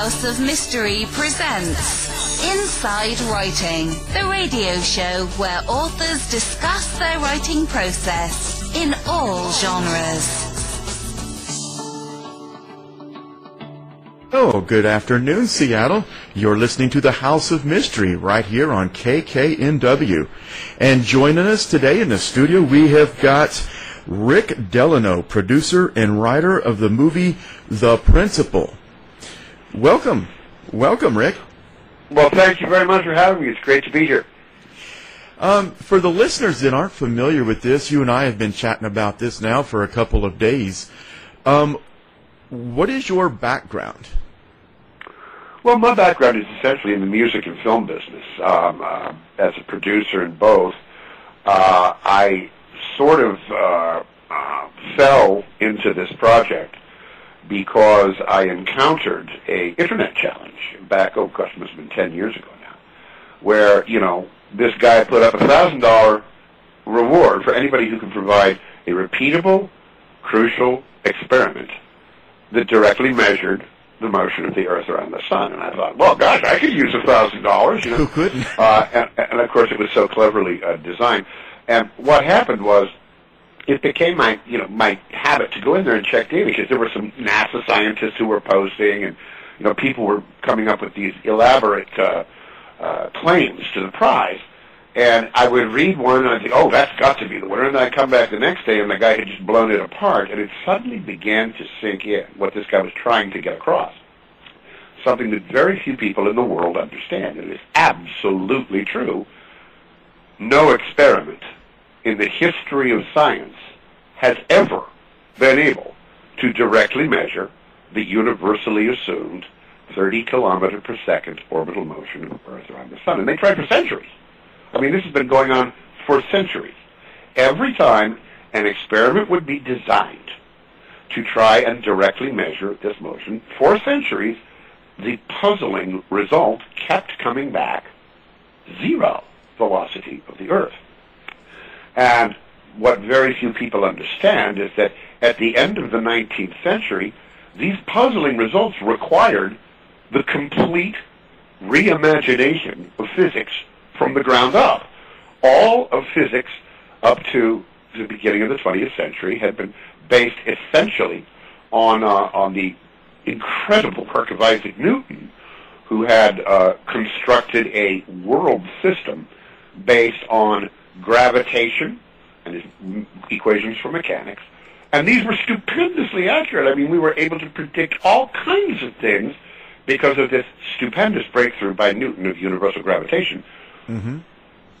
House of Mystery presents Inside Writing, the radio show where authors discuss their writing process in all genres. Oh, good afternoon, Seattle. You're listening to the House of Mystery right here on KKNW. And joining us today in the studio, we have got Rick Delano, producer and writer of the movie The Principle. Welcome. Welcome, Rick. Well, thank you very much for having me. It's great to be here. Um, for the listeners that aren't familiar with this, you and I have been chatting about this now for a couple of days. Um, what is your background? Well, my background is essentially in the music and film business. Um, uh, as a producer in both, uh, I sort of uh, uh, fell into this project because I encountered a internet challenge back, oh gosh, it must have been 10 years ago now, where, you know, this guy put up a $1,000 reward for anybody who can provide a repeatable, crucial experiment that directly measured the motion of the Earth around the Sun. And I thought, well, gosh, I could use a thousand dollars. You know, Who couldn't? Uh, and, and of course, it was so cleverly uh, designed. And what happened was, it became my, you know, my habit to go in there and check data because there were some NASA scientists who were posting, and you know, people were coming up with these elaborate uh, uh, claims to the prize. And I would read one and I'd think, oh, that's got to be the winner. And I'd come back the next day and the guy had just blown it apart. And it suddenly began to sink in what this guy was trying to get across. Something that very few people in the world understand. And It is absolutely true. No experiment in the history of science has ever been able to directly measure the universally assumed 30 kilometer per second orbital motion of Earth around the Sun. And they tried for centuries. I mean, this has been going on for centuries. Every time an experiment would be designed to try and directly measure this motion, for centuries, the puzzling result kept coming back zero velocity of the Earth. And what very few people understand is that at the end of the 19th century, these puzzling results required the complete reimagination of physics from the ground up. All of physics up to the beginning of the 20th century had been based essentially on uh, on the incredible work of Isaac Newton, who had uh, constructed a world system based on gravitation and his equations for mechanics. And these were stupendously accurate. I mean, we were able to predict all kinds of things because of this stupendous breakthrough by Newton of universal gravitation. Mm-hmm.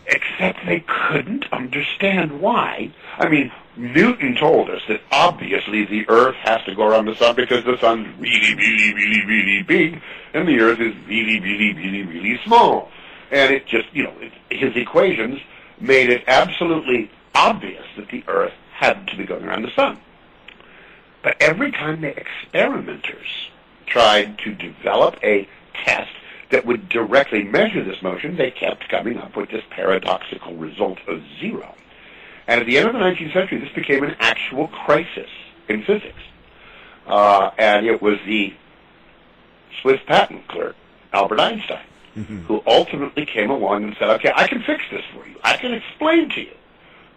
Except they couldn't understand why. I mean, Newton told us that obviously the Earth has to go around the Sun because the Sun's really, really, really, really big, and the Earth is really, really, really, really small. And it just, you know, it, his equations made it absolutely obvious that the Earth had to be going around the Sun. But every time the experimenters tried to develop a test that would directly measure this motion, they kept coming up with this paradoxical result of zero. And at the end of the 19th century, this became an actual crisis in physics. Uh, and it was the Swiss patent clerk, Albert Einstein, Mm-hmm. who ultimately came along and said, okay, I can fix this for you. I can explain to you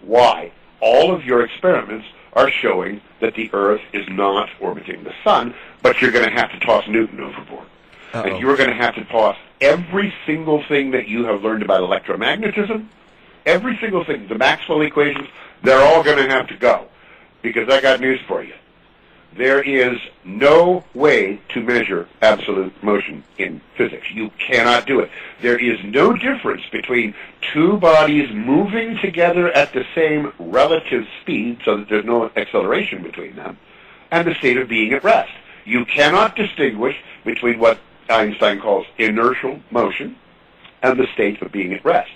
why all of your experiments are showing that the Earth is not orbiting the Sun, but you're going to have to toss Newton overboard. Uh-oh. And you're going to have to toss every single thing that you have learned about electromagnetism, every single thing, the Maxwell equations, they're all going to have to go. Because I got news for you. There is no way to measure absolute motion in physics. You cannot do it. There is no difference between two bodies moving together at the same relative speed so that there's no acceleration between them and the state of being at rest. You cannot distinguish between what Einstein calls inertial motion and the state of being at rest.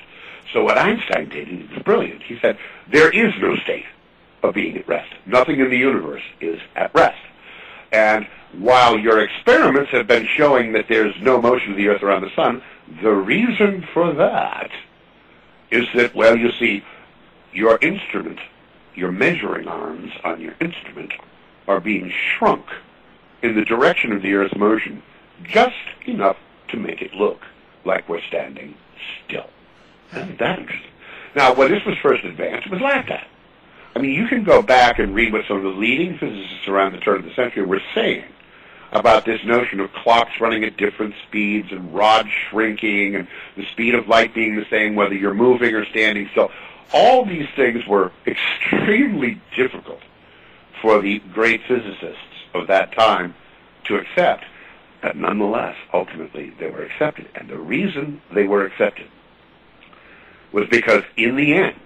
So what Einstein did, was brilliant. He said, there is no state of being at rest. Nothing in the universe is at rest. And while your experiments have been showing that there's no motion of the Earth around the Sun, the reason for that is that, well, you see, your instrument, your measuring arms on your instrument are being shrunk in the direction of the Earth's motion just enough to make it look like we're standing still. Isn't that interesting? Now, when this was first advanced, it was laughed at. I mean, you can go back and read what some of the leading physicists around the turn of the century were saying about this notion of clocks running at different speeds and rods shrinking and the speed of light being the same whether you're moving or standing still. All these things were extremely difficult for the great physicists of that time to accept. But nonetheless, ultimately, they were accepted. And the reason they were accepted was because in the end,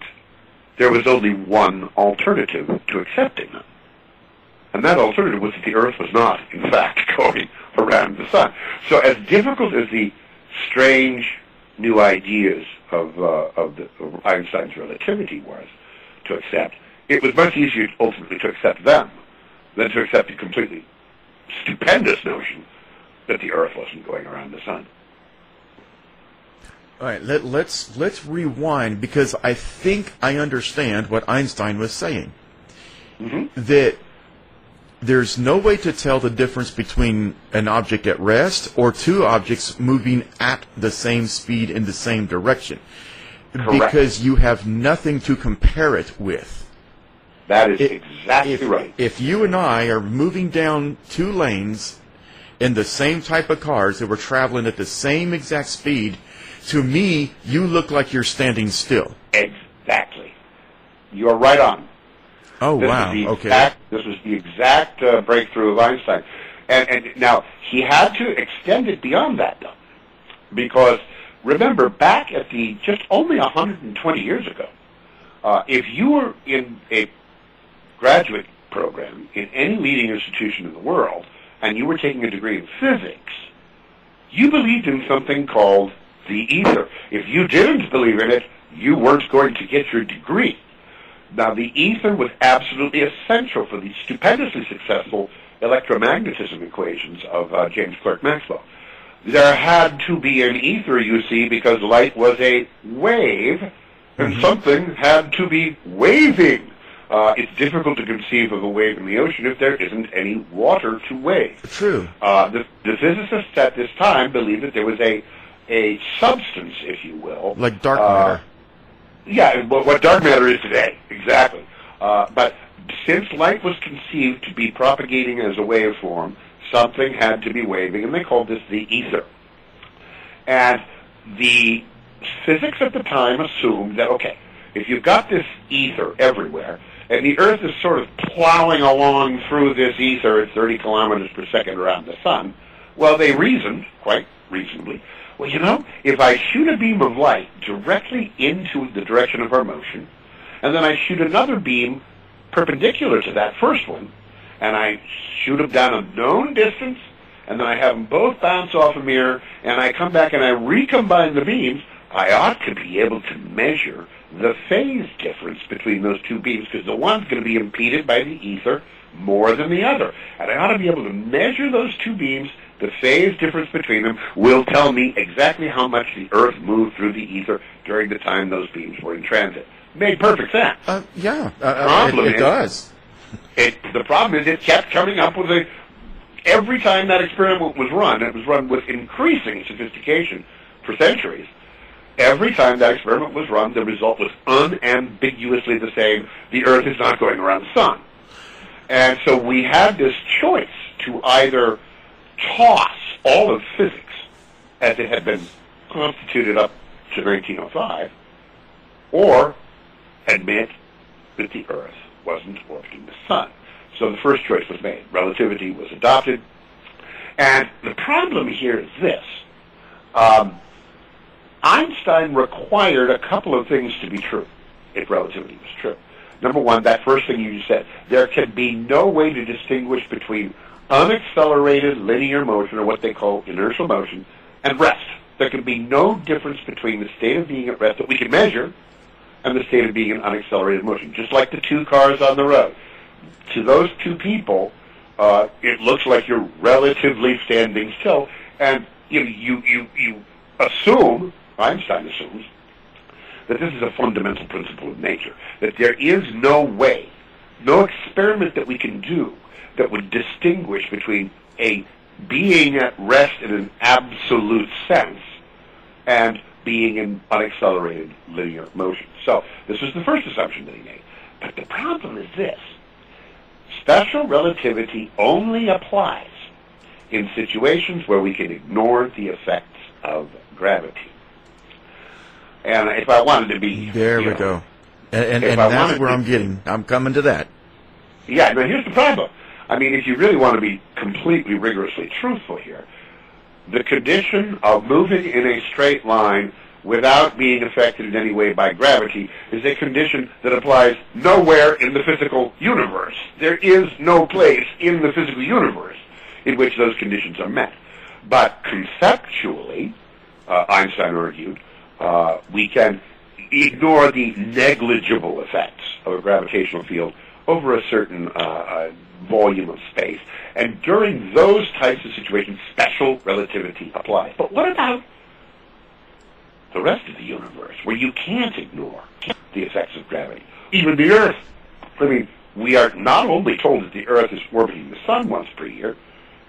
there was only one alternative to accepting them. And that alternative was that the Earth was not, in fact, going around the Sun. So as difficult as the strange new ideas of, uh, of, the, of Einstein's relativity was to accept, it was much easier ultimately to accept them than to accept the completely stupendous notion that the Earth wasn't going around the Sun. All right, let, let's let's rewind because I think I understand what Einstein was saying. Mm-hmm. That there's no way to tell the difference between an object at rest or two objects moving at the same speed in the same direction Correct. because you have nothing to compare it with. That is It- exactly if, right. If you and I are moving down two lanes in the same type of cars that were traveling at the same exact speed, to me, you look like you're standing still. Exactly. You are right on. Oh, This wow. Okay. exact, this was the exact uh, breakthrough of Einstein. And, and now, he had to extend it beyond that, though. Because, remember, back at the, just only 120 years ago, uh, if you were in a graduate program in any leading institution in the world, and you were taking a degree in physics, you believed in something called the ether. If you didn't believe in it, you weren't going to get your degree. Now, the ether was absolutely essential for the stupendously successful electromagnetism equations of uh, James Clerk Maxwell. There had to be an ether, you see, because light was a wave, and something had to be waving. Uh, it's difficult to conceive of a wave in the ocean if there isn't any water to wave. True. Uh, the, the physicists at this time believed that there was a a substance, if you will, Like dark uh, matter. yeah, what, what dark matter is today, exactly. Uh, but since light was conceived to be propagating as a waveform, something had to be waving, and they called this the ether. And the physics at the time assumed that, okay, if you've got this ether everywhere, and the Earth is sort of plowing along through this ether at 30 kilometers per second around the sun, well, they reasoned, quite reasonably, well, you know, if I shoot a beam of light directly into the direction of our motion, and then I shoot another beam perpendicular to that first one, and I shoot them down a known distance, and then I have them both bounce off a mirror, and I come back and I recombine the beams, I ought to be able to measure the phase difference between those two beams, because the one's going to be impeded by the ether more than the other. And I ought to be able to measure those two beams. The phase difference between them will tell me exactly how much the Earth moved through the ether during the time those beams were in transit. Made perfect sense. Uh, yeah, uh, uh, Problem it, it is- does. It, the problem is it kept coming up with a. Every time that experiment was run, it was run with increasing sophistication for centuries. Every time that experiment was run, the result was unambiguously the same. The Earth is not going around the sun. And so we had this choice to either toss all of physics as it had been constituted up to 1905, or admit that the Earth wasn't orbiting the Sun. So the first choice was made. Relativity was adopted. And the problem here is this. Um, Einstein required a couple of things to be true if relativity was true. Number one, that first thing you said, there can be no way to distinguish between unaccelerated linear motion, or what they call inertial motion, and rest. There can be no difference between the state of being at rest that we can measure and the state of being in unaccelerated motion, just like the two cars on the road. To those two people, uh, it looks like you're relatively standing still, and you, you, you, you assume, Einstein assumes, that this is a fundamental principle of nature, that there is no way, no experiment that we can do that would distinguish between a being at rest in an absolute sense and being in unaccelerated linear motion. So this is the first assumption that he made. But the problem is this. Special relativity only applies in situations where we can ignore the effects of gravity. And if I wanted to be... There we know, go. And, and, and that's where I'm getting. I'm coming to that. Yeah, but here's the problem. I mean, if you really want to be completely rigorously truthful here, the condition of moving in a straight line without being affected in any way by gravity is a condition that applies nowhere in the physical universe. There is no place in the physical universe in which those conditions are met. But conceptually, uh, Einstein argued, uh, we can ignore the negligible effects of a gravitational field over a certain uh, uh, volume of space. And during those types of situations, special relativity applies. But what about the rest of the universe, where you can't ignore the effects of gravity? Even the Earth. I mean, we are not only told that the Earth is orbiting the Sun once per year,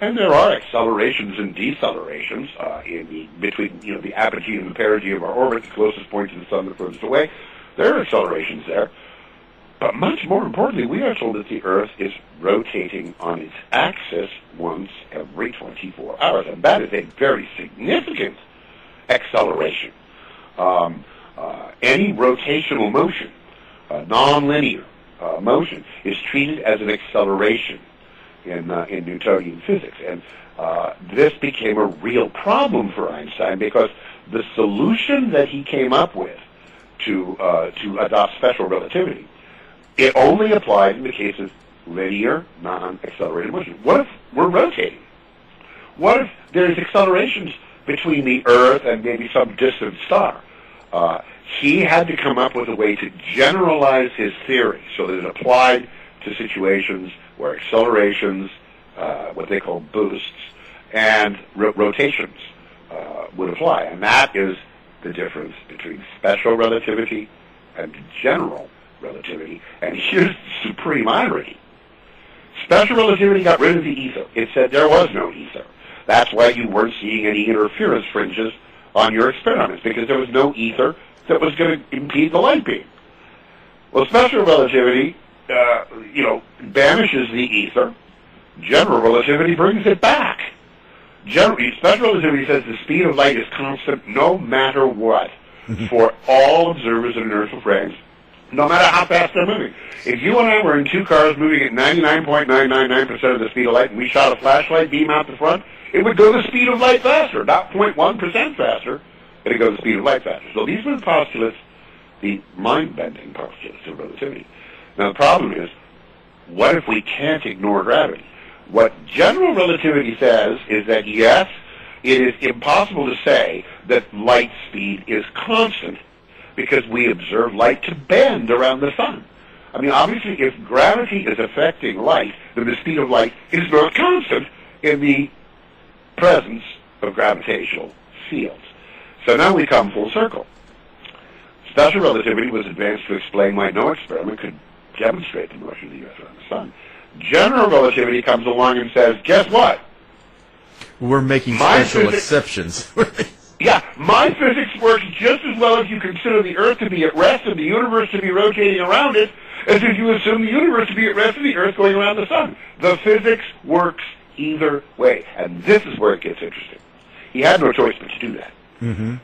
and there are accelerations and decelerations uh, in the between you know the apogee and the perigee of our orbit, the closest point to the sun, the furthest away. There are accelerations there, but much more importantly, we are told that the Earth is rotating on its axis once every 24 hours, and that is a very significant acceleration. Um, uh, any rotational motion, uh, nonlinear uh, motion, is treated as an acceleration in uh, in Newtonian physics, and uh, this became a real problem for Einstein because the solution that he came up with to uh, to adopt special relativity it only applied in the case of linear, non-accelerated motion. What if we're rotating? What if there's accelerations between the Earth and maybe some distant star? Uh, he had to come up with a way to generalize his theory so that it applied to situations where accelerations, uh, what they call boosts, and ro- rotations uh, would apply. And that is the difference between special relativity and general relativity. And here's the supreme irony. Special relativity got rid of the ether. It said there was no ether. That's why you weren't seeing any interference fringes on your experiments, because there was no ether that was going to impede the light beam. Well, special relativity, uh, you know, banishes the ether. General relativity brings it back. General, special relativity says the speed of light is constant no matter what for all observers in inertial frames, no matter how fast they're moving. If you and I were in two cars moving at 99.999% of the speed of light and we shot a flashlight beam out the front, it would go the speed of light faster, not 0.1% faster. It'd go the speed of light faster. So these were the postulates, the mind-bending postulates of relativity. Now the problem is, what if we can't ignore gravity? What general relativity says is that yes, it is impossible to say that light speed is constant because we observe light to bend around the sun. I mean, obviously, if gravity is affecting light, then the speed of light is not constant in the presence of gravitational fields. So now we come full circle. Special relativity was advanced to explain why no experiment could demonstrate the motion of the Earth around the sun. General relativity comes along and says, guess what? We're making My special physics- exceptions. Yeah, my physics works just as well if you consider the Earth to be at rest and the universe to be rotating around it as if you assume the universe to be at rest and the Earth going around the sun. The physics works either way, and this is where it gets interesting. He had no choice but to do that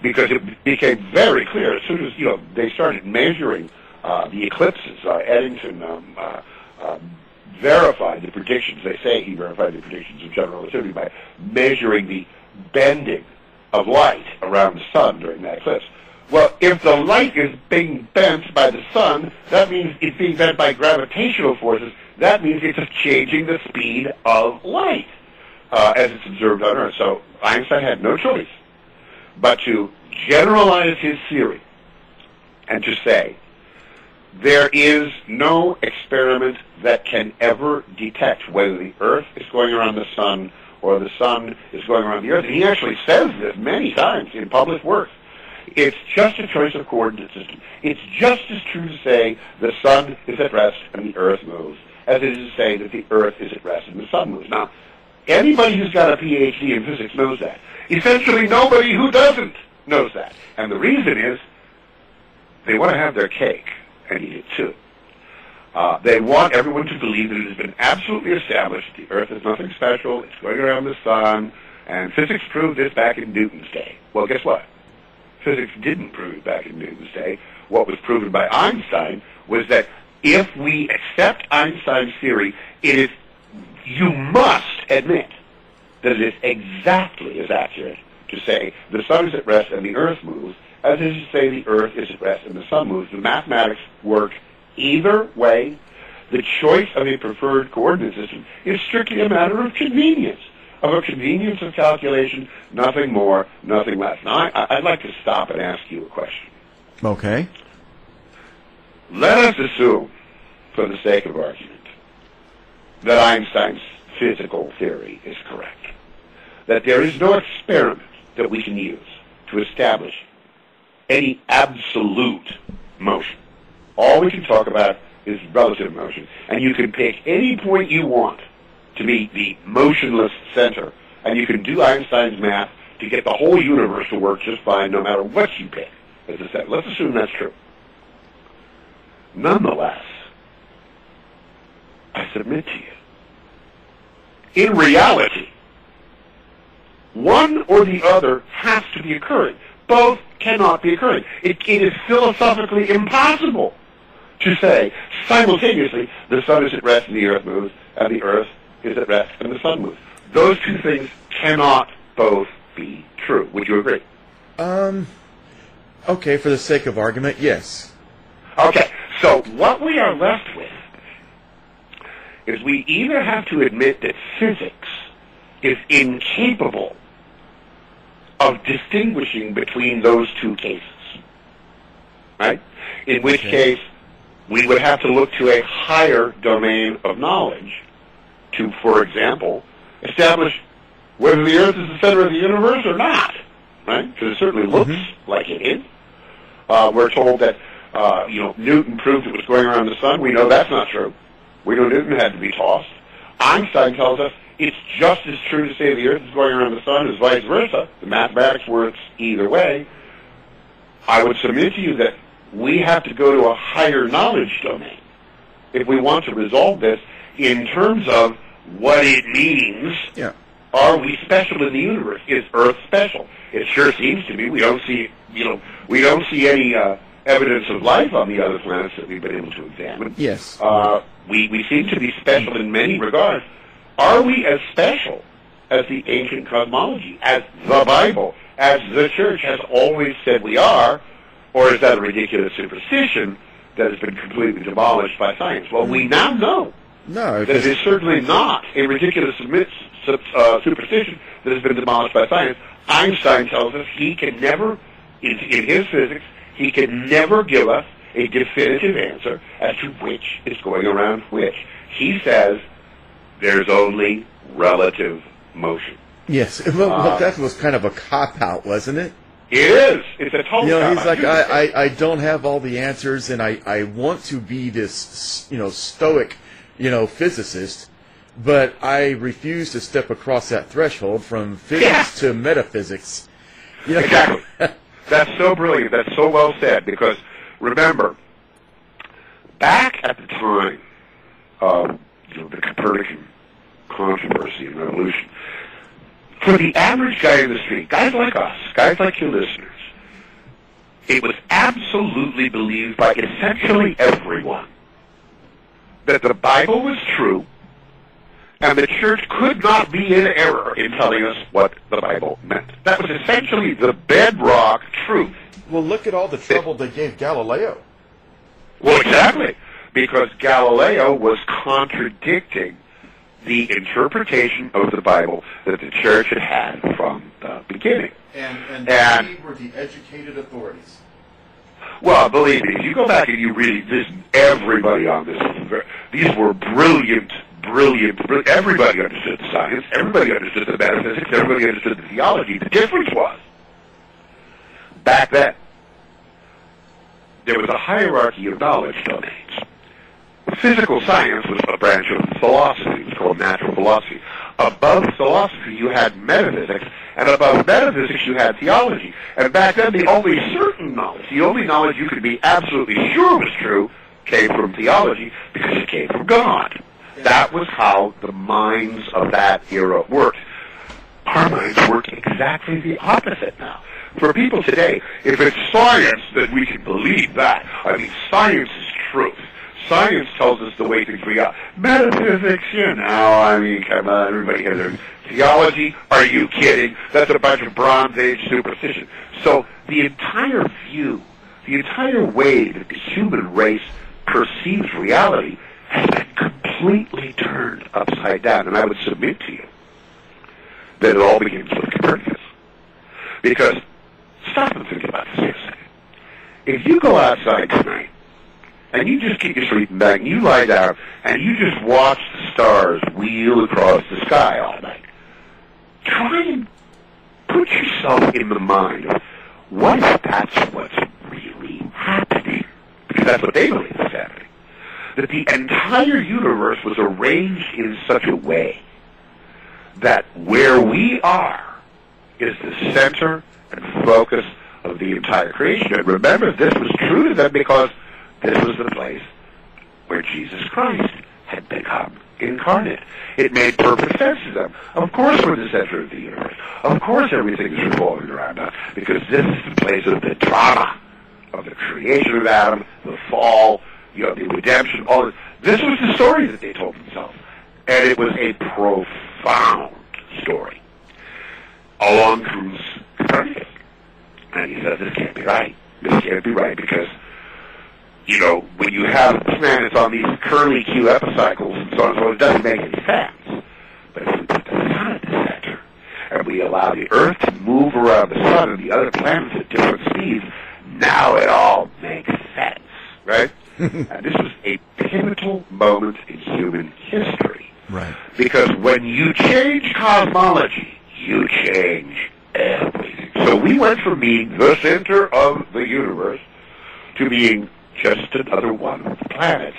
because it became very clear as soon as you know they started measuring uh, the eclipses. Uh, Eddington um, uh, um, verified the predictions. They say he verified the predictions of general relativity by measuring the bending of light around the sun during that eclipse. Well, if the light is being bent by the sun, that means it's being bent by gravitational forces. That means it's changing the speed of light uh, as it's observed on Earth. So Einstein had no choice but to generalize his theory and to say there is no experiment that can ever detect whether the Earth is going around the sun or the sun is going around the Earth. And he actually says this many times in published works. It's just a choice of coordinate system. It's just as true to say the sun is at rest and the Earth moves as it is to say that the Earth is at rest and the sun moves. Now, Anybody who's got a PhD in physics knows that. Essentially, nobody who doesn't knows that. And the reason is they want to have their cake and eat it too. Uh, they want everyone to believe that it has been absolutely established the Earth is nothing special, it's going around the sun, and physics proved this back in Newton's day. Well, guess what? Physics didn't prove it back in Newton's day. What was proven by Einstein was that if we accept Einstein's theory, it is, you must admit that it is exactly as accurate to say the sun is at rest and the earth moves as it is to say the earth is at rest and the sun moves. The mathematics work either way. The choice of a preferred coordinate system is strictly a matter of convenience, of a convenience of calculation, nothing more, nothing less. Now, I, I'd like to stop and ask you a question. Okay. Let us assume, for the sake of argument, that Einstein's physical theory is correct. That there is no experiment that we can use to establish any absolute motion. All we can talk about is relative motion. And you can pick any point you want to be the motionless center. And you can do Einstein's math to get the whole universe to work just fine no matter what you pick. As I said, let's assume that's true. Nonetheless, I submit to you, in reality, one or the other has to be occurring. Both cannot be occurring. It, it is philosophically impossible to say simultaneously the sun is at rest and the earth moves, and the earth is at rest and the sun moves. Those two things cannot both be true. Would you agree? Um. Okay, for the sake of argument, yes. Okay, so what we are left with is we either have to admit that physics is incapable of distinguishing between those two cases. Right? In which Okay. case, we would have to look to a higher domain of knowledge to, for example, establish whether the Earth is the center of the universe or not. Right? Because it certainly looks like it is. Uh, we're told that uh, you know Newton proved it was going around the sun. We know that's not true. We know Newton had to be tossed. Einstein tells us it's just as true to say the Earth is going around the sun as vice versa. The mathematics works either way. I would submit to you that we have to go to a higher knowledge domain if we want to resolve this in terms of what it means Yeah. are we special in the universe? Is Earth special? It sure seems to be. We don't see, you know, we don't see any uh, evidence of life on the other planets that we've been able to examine. Yes. Uh, we we seem to be special in many regards. Are we as special as the ancient cosmology, as the Bible, as the Church has always said we are, or is that a ridiculous superstition that has been completely demolished by science? Well, we now know No. that it is certainly not a ridiculous uh, superstition that has been demolished by science. Einstein tells us he can never, in, in his physics, he can never give us a definitive answer as to which is going around which. He says there's only relative motion. Yes. Well, well, Uh, that was kind of a cop out, wasn't it? It is. It's a total. You know, he's like, I, I, I don't have all the answers, and I, I want to be this, you know, stoic, you know, physicist, but I refuse to step across that threshold from physics Yeah. to metaphysics. You know? Exactly. That's so brilliant. That's so well said. Because remember, back at the time of you know, the Copernican controversy and revolution, for the average guy in the street, guys like us, guys like your listeners, it was absolutely believed by essentially everyone that the Bible was true and the church could not be in error in telling us what the Bible meant. That was essentially the bedrock truth. well, look at all the trouble they gave Galileo. Well, exactly. Because Galileo was contradicting the interpretation of the Bible that the church had had from the beginning. And, and, And- they were the educated authorities. Well, believe me, if you go back and you read this, everybody on this, these were brilliant, brilliant, brilliant. Everybody understood the science. Everybody understood the metaphysics. Everybody understood the theology. The difference was, back then, there was a hierarchy of knowledge domains. Physical science was a branch of philosophy. It was called natural philosophy. above philosophy you had metaphysics, and above metaphysics you had theology. And back then the only certain knowledge, the only knowledge you could be absolutely sure was true, came from theology because it came from God. That was how the minds of that era worked. Our minds work exactly the opposite now. For people today, if it's science, then we can believe that. I mean, science is truth. Science tells us the way things we are. Metaphysics, you oh, know, I mean, come on, everybody has their theology. Are you kidding? That's a bunch of Bronze Age superstition. So the entire view, the entire way that the human race perceives reality has been completely turned upside down. And I would submit to you that it all begins with Copernicus. Because, stop and think about this for a second. If you go outside tonight, and you just keep your sleeping bag, and you lie down, and you just watch the stars wheel across the sky all night, try and put yourself in the mind of what if that's what's really happening? Because that's what they believe is happening. That the entire universe was arranged in such a way that where we are is the center and focus of the entire creation. And remember, this was true to them because this was the place where Jesus Christ had become incarnate. It made perfect sense to them. Of course we're the center of the universe. Of course everything is revolving around us because this is the place of the drama of the creation of Adam, the fall, you know, the redemption, all this. This was the story that they told themselves. And it was a profound story. Along comes Copernicus. And he says, this can't be right. This can't be right because you know, when you have planets on these curly Q epicycles and so on and so on, it doesn't make any sense. But if we put the sun at the center and we allow the Earth to move around the sun and the other planets at different speeds, now it all makes sense, right? and this was a pivotal moment in human history. Right. Because when you change cosmology, you change everything. So we went from being the center of the universe to being just another one of the planets.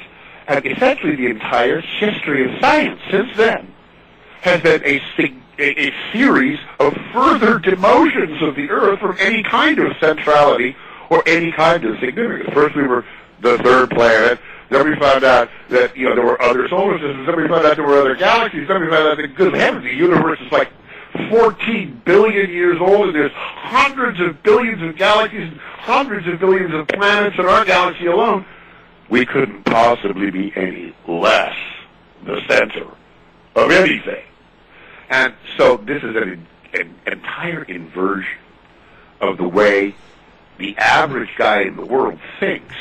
And essentially the entire history of science since then has been a, a, series of further demotions of the Earth from any kind of centrality or any kind of significance. First we were the third planet, then we found out that, you know, there were other solar systems, then we found out there were other galaxies, then we found out that, good heavens, the universe is like 14 billion years old, and there's hundreds of billions of galaxies and hundreds of billions of planets in our galaxy alone. We couldn't possibly be any less the center of anything. And so this is an, an entire inversion of the way the average guy in the world thinks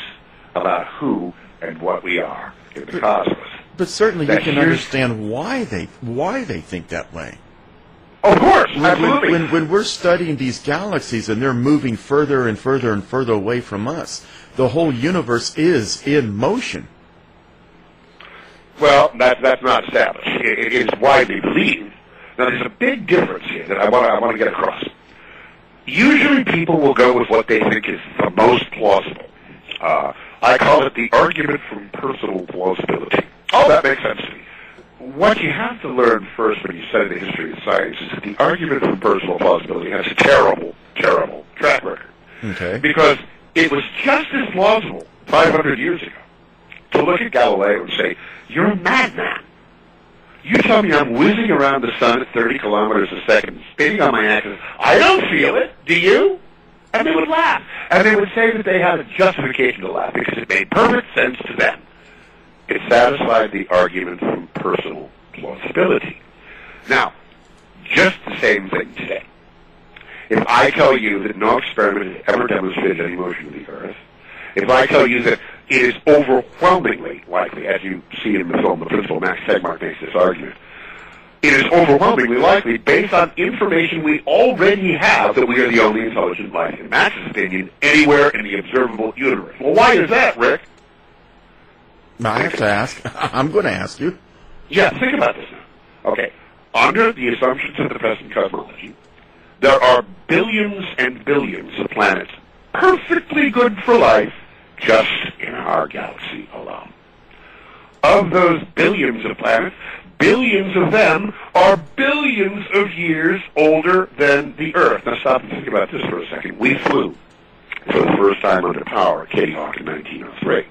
about who and what we are in the cosmos. But certainly you can understand why they why they think that way. Of course, When, absolutely. when, when we're studying these galaxies and they're moving further and further and further away from us, the whole universe is in motion. Well, that, that's not established. It, it is widely believed. Now, there's a big difference here that I want to I want to get across. Usually, people will go with what they think is the most plausible. Uh, I call it the argument from personal plausibility. Oh, that makes sense to me. What you have to learn first when you study the history of science is that the argument for personal plausibility has a terrible, terrible track record. Okay. Because it was just as plausible 500 years ago to look at Galileo and say, you're a madman. You tell me I'm whizzing around the sun at 30 kilometers a second, spinning on my axis. I don't feel it. Do you? And they would laugh. And they would say that they had a justification to laugh because it made perfect sense to them. It satisfied the argument from personal plausibility. Now, just the same thing today. If I tell you that no experiment has ever demonstrated any motion of the Earth, if I tell you that it is overwhelmingly likely, as you see in the film, the Principle Max Tegmark makes this argument, it is overwhelmingly likely, based on information we already have, that we are the only intelligent life, in Max's opinion, anywhere in the observable universe. Well, why is that, Rick? I have to ask. I'm going to ask you. Yeah, think about this now. Okay, under the assumptions of the present cosmology, there are billions and billions of planets perfectly good for life just in our galaxy alone. Of those billions of planets, billions of them are billions of years older than the Earth. Now stop and think about this for a second. We flew for the first time under power Kitty Hawk in 1903.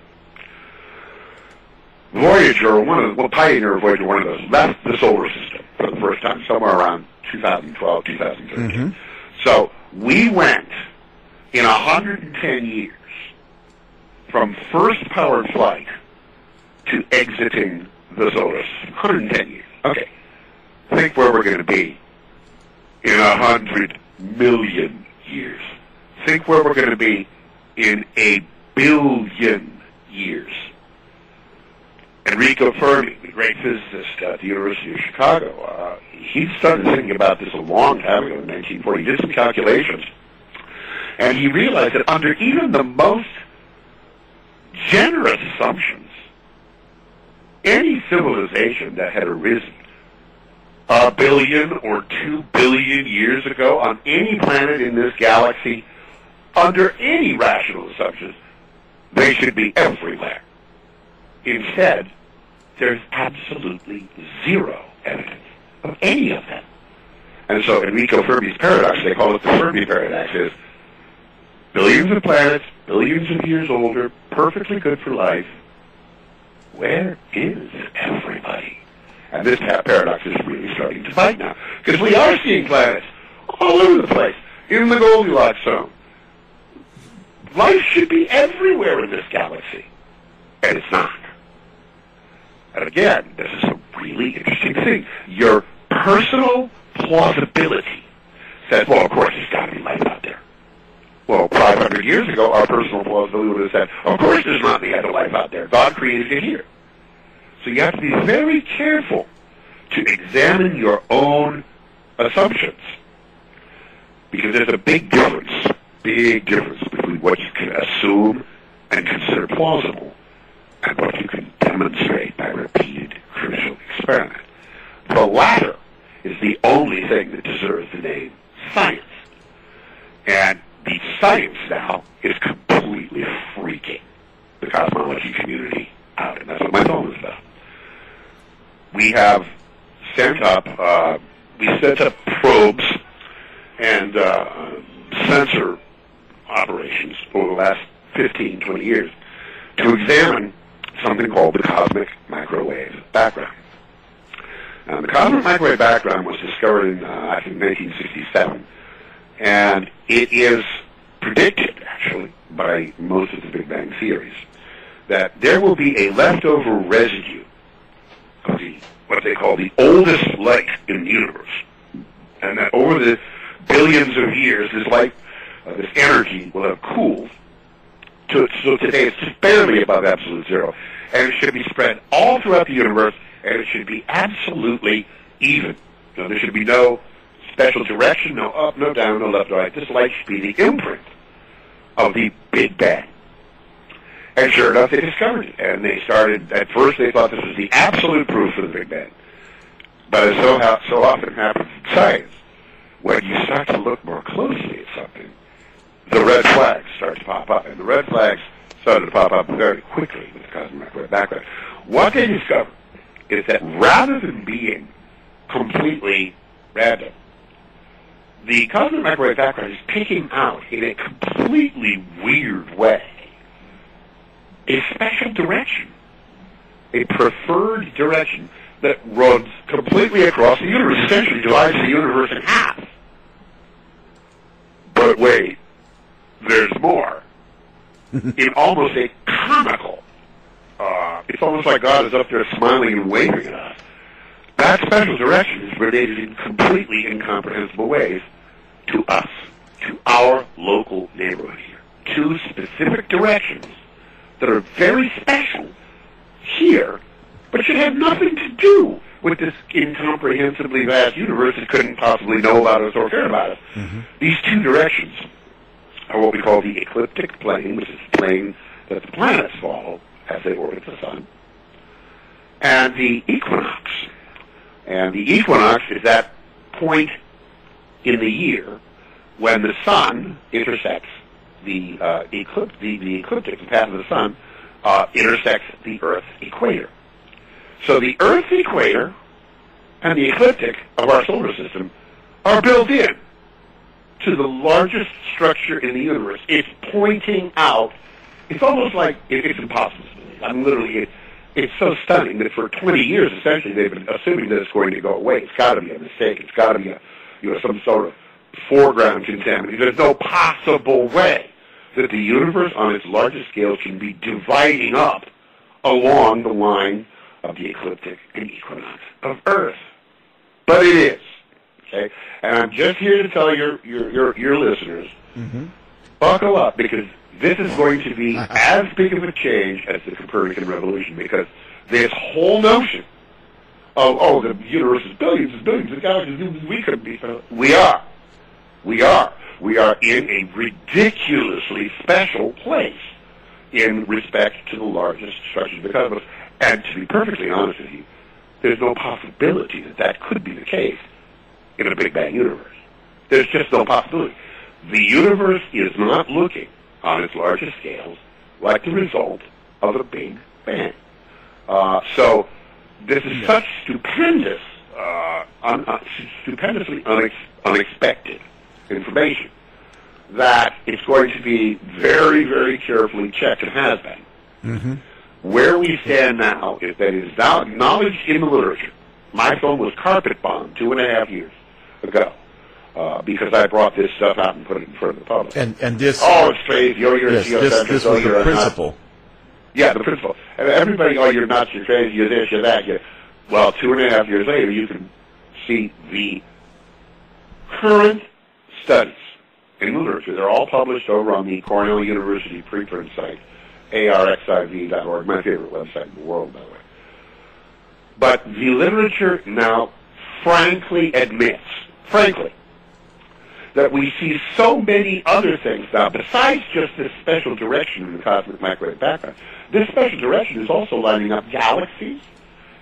Voyager, one of the, well, Pioneer Voyager, one of those, left the solar system for the first time, somewhere around 2012, 2013. Mm-hmm. So we went in 110 years from first powered flight to exiting the solar system. 110 years. Okay. Think where we're going to be in 100 million years. Think where we're going to be in a billion years. Enrico Fermi, the great physicist at the University of Chicago, uh, he started thinking about this a long time ago in 1940. He did some calculations, and he realized that under even the most generous assumptions, any civilization that had arisen a billion or two billion years ago on any planet in this galaxy, under any rational assumptions, they should be everywhere. Instead, there's absolutely zero evidence of any of them. And so Enrico Fermi's paradox, they call it the Fermi paradox, is billions of planets, billions of years older, perfectly good for life. Where is everybody? And this paradox is really starting to bite now. Because we are seeing planets all over the place, in the Goldilocks zone. Life should be everywhere in this galaxy. And it's not. And again, this is a really interesting thing. Your personal plausibility says, well, of course there's got to be life out there. Well, 500 years ago, our personal plausibility would have said, of course there's not any other life out there. God created it here. So you have to be very careful to examine your own assumptions. Because there's a big difference, big difference between what you can assume and consider plausible and what you can demonstrate by repeated crucial experiment. The latter is the only thing that deserves the name science. And the science now is completely freaking the cosmology community out, and that's what my phone is about. We have sent up, uh, we sent up probes and uh, sensor operations over the last 15, 20 years to examine something called the cosmic microwave background. Now, the cosmic microwave background was discovered in, uh, I think, 1967, and it is predicted, actually, by most of the Big Bang theories, that there will be a leftover residue of the, what they call the oldest light in the universe, and that over the billions of years, this light, uh, this energy will have cooled to, so today it's barely above absolute zero. And it should be spread all throughout the universe, and it should be absolutely even. You there should be no special direction, no up, no down, no left, no right. This light should be the imprint of the Big Bang. And sure enough, they discovered it. And they started, at first they thought this was the absolute proof of the Big Bang. But as so, so often happens in science, when you start to look more closely at something, the red flags start to pop up. And the red flags started to pop up very quickly with the cosmic microwave background. What they discovered is that rather than being completely random, the cosmic microwave background is picking out in a completely weird way a special direction, a preferred direction that runs completely across the universe, essentially divides the universe in half. But wait, there's more. in almost a comical, uh, it's almost like God is up there smiling and waving at us. That special direction is related in completely incomprehensible ways to us, to our local neighborhood here. Two specific directions that are very special here, but should have nothing to do with this incomprehensibly vast universe that couldn't possibly know about us or care about us. Mm-hmm. These two directions are what we call the ecliptic plane, which is the plane that the planets follow as they orbit the sun, and the equinox. And the equinox is that point in the year when the sun intersects the uh, eclipse, the, the ecliptic, the path of the sun, uh, intersects the Earth's equator. So the Earth's equator and the ecliptic of our solar system are built in to the largest structure in the universe. It's pointing out. It's almost like it, it's impossible. I'm literally. It, it's so stunning that for 20 years, essentially, they've been assuming that it's going to go away. It's got to be a mistake. It's got to be a, you know, some sort of foreground contamination. There's no possible way that the universe on its largest scale can be dividing up along the line of the ecliptic and equinox of Earth. But it is. Okay? And I'm just here to tell your, your, your, your listeners, Mm-hmm. buckle up because this is going to be as big of a change as the Copernican revolution because this whole notion of, oh, the universe is billions and billions of galaxies, we could be, we are. We are. We are in a ridiculously special place in respect to the largest structures of the cosmos. And to be perfectly honest with you, there's no possibility that that could be the case in a Big Bang universe. There's just no possibility. The universe is not looking on its largest scales like the result of a Big Bang. Uh, so this is such stupendous, uh, un- uh, stupendously unex- unexpected information that it's going to be very, very carefully checked and has been. Mm-hmm. Where we stand now is that it is now acknowledged in the literature. My phone was carpet bombed two and a half years ago uh, because I brought this stuff out and put it in front of the public. And and this oh, it's crazy. Oh, you're yes, this this was you're the Principle. Yeah, the Principle. And everybody, oh, you're nuts, you're crazy, you're this, you're that. You're, well, two and a half years later, you can see the current studies in literature. They're all published over on the Cornell University preprint site, arxiv.org, my favorite website in the world, by the way. But the literature now frankly admits, frankly, that we see so many other things now, besides just this special direction in the cosmic microwave background. This special direction is also lining up galaxies.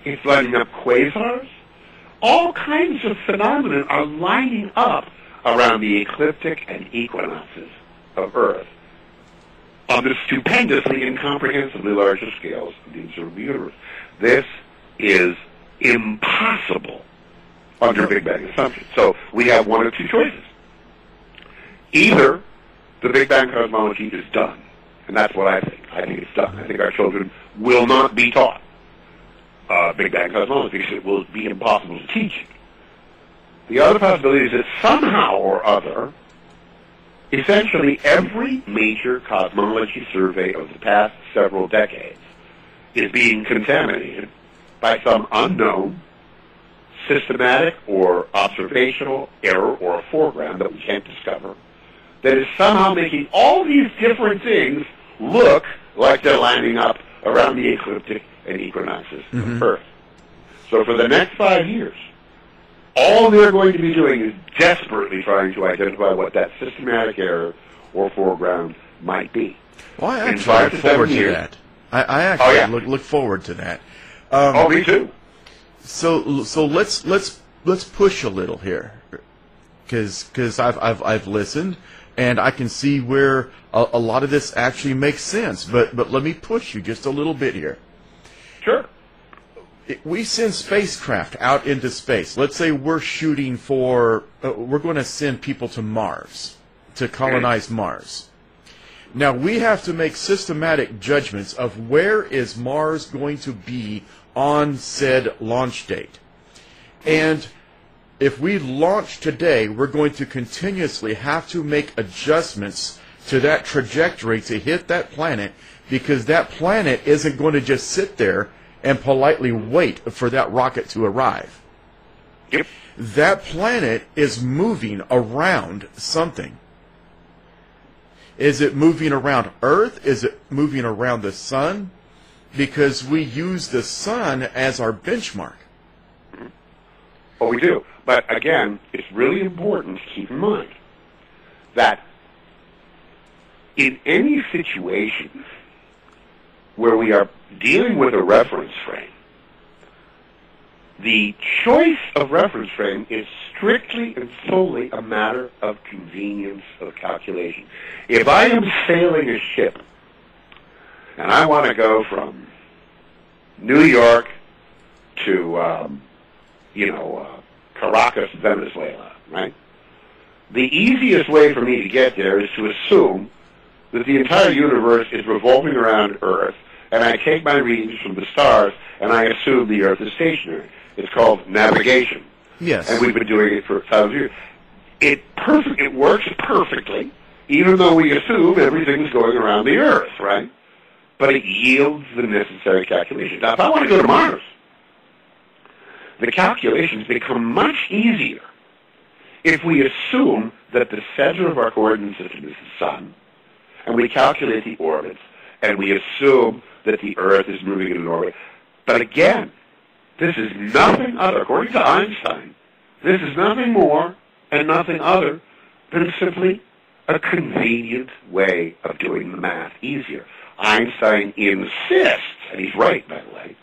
It's lining up quasars. All kinds of phenomena are lining up around the ecliptic and equinoxes of Earth on the stupendously incomprehensibly larger scales of the observable universe. This is impossible under Big Bang assumptions. So we have one of two choices. Either the Big Bang cosmology is done, and that's what I think. I think it's done. I think our children will not be taught uh, Big Bang cosmology because it will be impossible to teach. The other possibility is that somehow or other, essentially every major cosmology survey of the past several decades is being contaminated by some unknown systematic or observational error or a foreground that we can't discover that is somehow making all these different things look like they're lining up around the ecliptic and equinoxes of Earth. So for the next five years, all they're going to be doing is desperately trying to identify what that systematic error or foreground might be. Well, I actually look forward to years. that. I, I actually Oh, yeah. look look forward to that. Um, Oh, me too. So so let's let's let's push a little here, because because I've I've I've listened and I can see where a, a lot of this actually makes sense. But but let me push you just a little bit here. Sure. We send spacecraft out into space. Let's say we're shooting for uh, we're going to send people to Mars to colonize Mars. Now we have to make systematic judgments of where is Mars going to be on said launch date. And if we launch today, we're going to continuously have to make adjustments to that trajectory to hit that planet because that planet isn't going to just sit there and politely wait for that rocket to arrive. Yep. That planet is moving around something. Is it moving around Earth? Is it moving around the sun? Because we use the sun as our benchmark. Well, we do. But again, it's really important to keep in mind that in any situation where we are dealing with a reference frame, the choice of reference frame is strictly and solely a matter of convenience of calculation. If I am sailing a ship and I want to go from New York to um, you know, uh, Caracas, Venezuela, right? The easiest way for me to get there is to assume that the entire universe is revolving around Earth, and I take my readings from the stars, and I assume the Earth is stationary. It's called navigation. Yes. And we've been doing it for thousands of years. It perfect. It works perfectly, even though we assume everything's going around the Earth, right? But it yields the necessary calculations. Now, if I want to go to Mars, the calculations become much easier if we assume that the center of our coordinate system is the sun, and we calculate the orbits, and we assume that the Earth is moving in an orbit. But again, this is nothing other, according to Einstein, this is nothing more and nothing other than simply a convenient way of doing the math easier. Einstein insists, and he's right, by the way,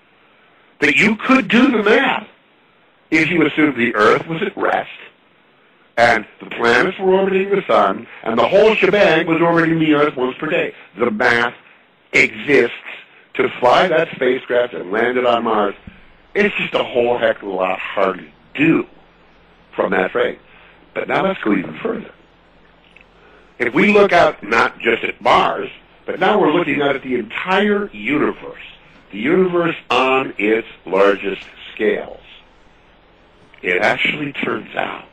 that you could do the math if you assumed the Earth was at rest and the planets were orbiting the sun, and the whole shebang was orbiting the Earth once per day. The math exists to fly that spacecraft and land it on Mars. It's just a whole heck of a lot harder to do from that phrase. But now let's go even further. If we look out not just at Mars, but now we're looking at the entire universe, the universe on its largest scales, it actually turns out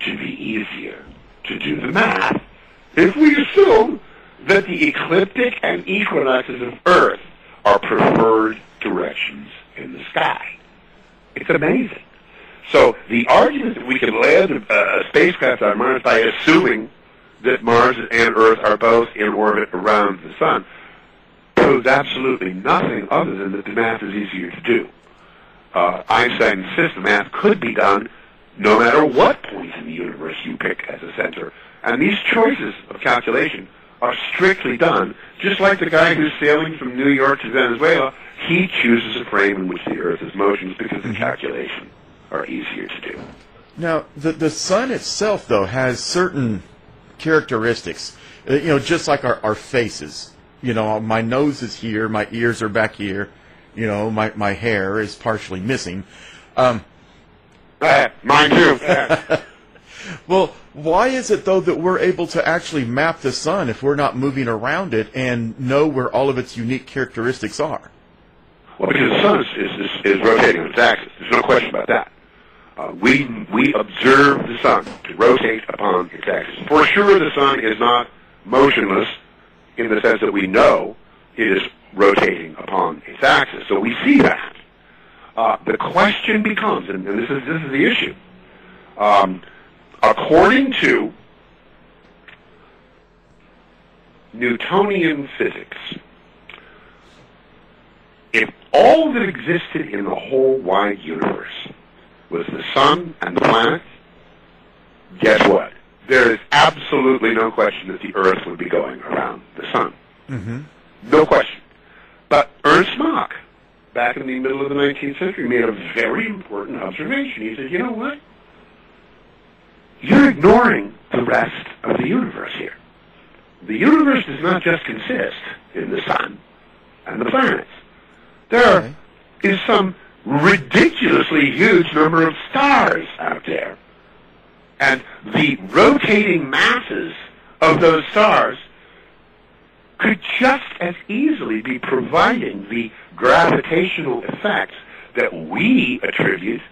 to be easier to do the math if we assume that the ecliptic and equinoxes of Earth are preferred directions in the sky. It's amazing. So the argument that we can land a, a spacecraft on Mars by assuming that Mars and Earth are both in orbit around the Sun proves absolutely nothing other than that the math is easier to do. Uh, Einstein insists the math could be done no matter what point in the universe you pick as a center. And these choices of calculation are strictly done, just like the guy who's sailing from New York to Venezuela, he chooses a frame in which the Earth is motionless because the calculations are easier to do. Now, the the sun itself, though, has certain characteristics. Uh, you know, just like our, our faces. You know, my nose is here, my ears are back here. You know, my my hair is partially missing. Um, mine too. well, why is it though that we're able to actually map the sun if we're not moving around it and know where all of its unique characteristics are? Well, because the sun is, is, is, is rotating on its axis. There's no question about that. Uh, we we observe the sun to rotate upon its axis. For sure, the sun is not motionless in the sense that we know it is rotating upon its axis. So we see that. Uh, the question becomes, and, and, this is this is the issue. Um, according to Newtonian physics, if all that existed in the whole wide universe was the sun and the planets, guess what? There is absolutely no question that the Earth would be going around the sun. Mm-hmm. No question. But Ernst Mach, back in the middle of the 19th century, made a very important observation. He said, you know what? You're ignoring the rest of the universe here. The universe does not just consist in the sun and the planets. There Okay. is some ridiculously huge number of stars out there. And the rotating masses of those stars could just as easily be providing the gravitational effects that we attribute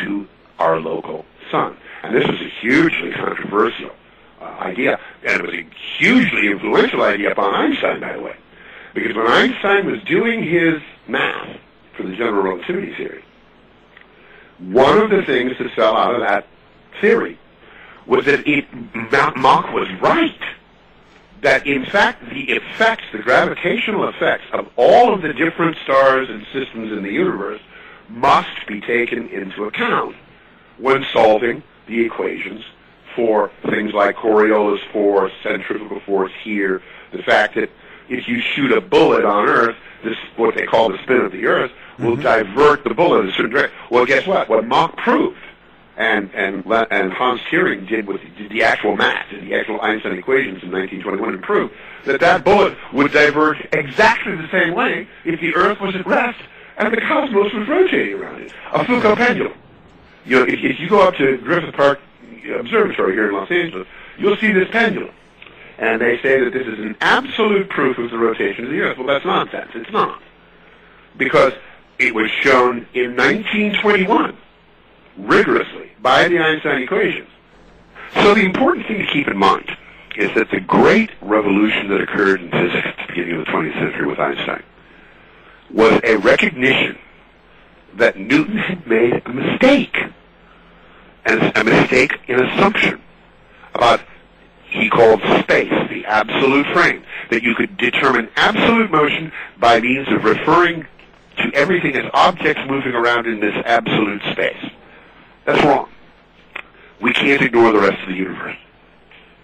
to our local sun. And this was a hugely controversial uh, idea, and it was a hugely influential idea upon Einstein, by the way. Because when Einstein was doing his math for the general relativity theory, one of the things that fell out of that theory was that it, Mach was right that in fact the effects, the gravitational effects of all of the different stars and systems in the universe must be taken into account when solving the equations for things like Coriolis force, centrifugal force here, the fact that if you shoot a bullet on Earth, this what they call the spin of the Earth will mm-hmm. divert the bullet in a certain direction. Well, guess what? What Mach proved and and and Hans Thirring did with did the actual math, did the actual Einstein equations in 1921, and proved that that bullet would diverge exactly the same way if the Earth was at rest and the cosmos was rotating around it. A Foucault pendulum. You know, if, if you go up to Griffith Park Observatory here in Los Angeles, you'll see this pendulum. And they say that this is an absolute proof of the rotation of the Earth. Well, that's nonsense. It's not. Because it was shown in 1921 rigorously by the Einstein equations. So the important thing to keep in mind is that the great revolution that occurred in physics at the beginning of the 20th century with Einstein was a recognition that Newton had made a mistake. And a mistake in assumption about he called space the absolute frame, that you could determine absolute motion by means of referring to everything as objects moving around in this absolute space. That's wrong. We can't ignore the rest of the universe.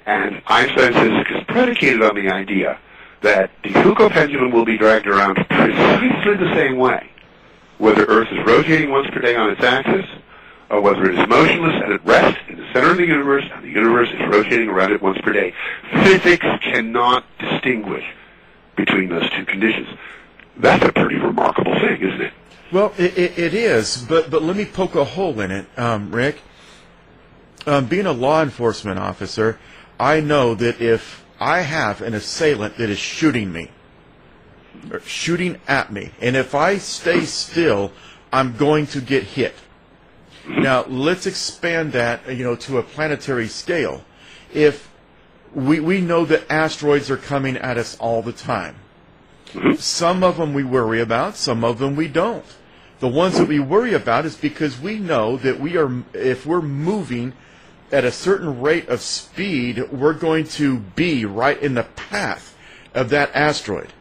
And Einstein's physics is predicated on the idea that the Foucault pendulum will be dragged around precisely the same way, whether Earth is rotating once per day on its axis, or whether it is motionless and at rest in the center of the universe, and the universe is rotating around it once per day. Physics cannot distinguish between those two conditions. That's a pretty remarkable thing, isn't it? Well, it, it, it is, but but let me poke a hole in it, um, Rick. Um, being a law enforcement officer, I know that if I have an assailant that is shooting me, or shooting at me, and if I stay still, I'm going to get hit. Now, let's expand that, you know, to a planetary scale. If we, we know that asteroids are coming at us all the time. Some of them we worry about, some of them we don't. The ones that we worry about is because we know that we are, if we're moving at a certain rate of speed, we're going to be right in the path of that asteroid.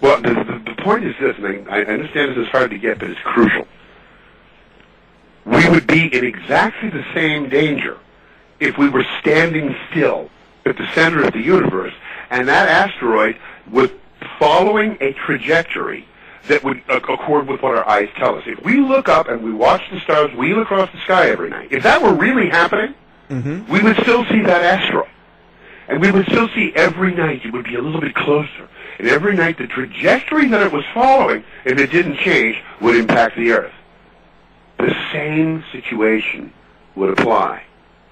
Well, the, the, the point is this, and I, I understand this is hard to get, but it's crucial. We would be in exactly the same danger if we were standing still at the center of the universe, and that asteroid was following a trajectory that would accord with what our eyes tell us. If we look up and we watch the stars wheel across the sky every night, if that were really happening, Mm-hmm. we would still see that asteroid. And we would still see every night it would be a little bit closer. And every night the trajectory that it was following, if it didn't change, would impact the Earth. The same situation would apply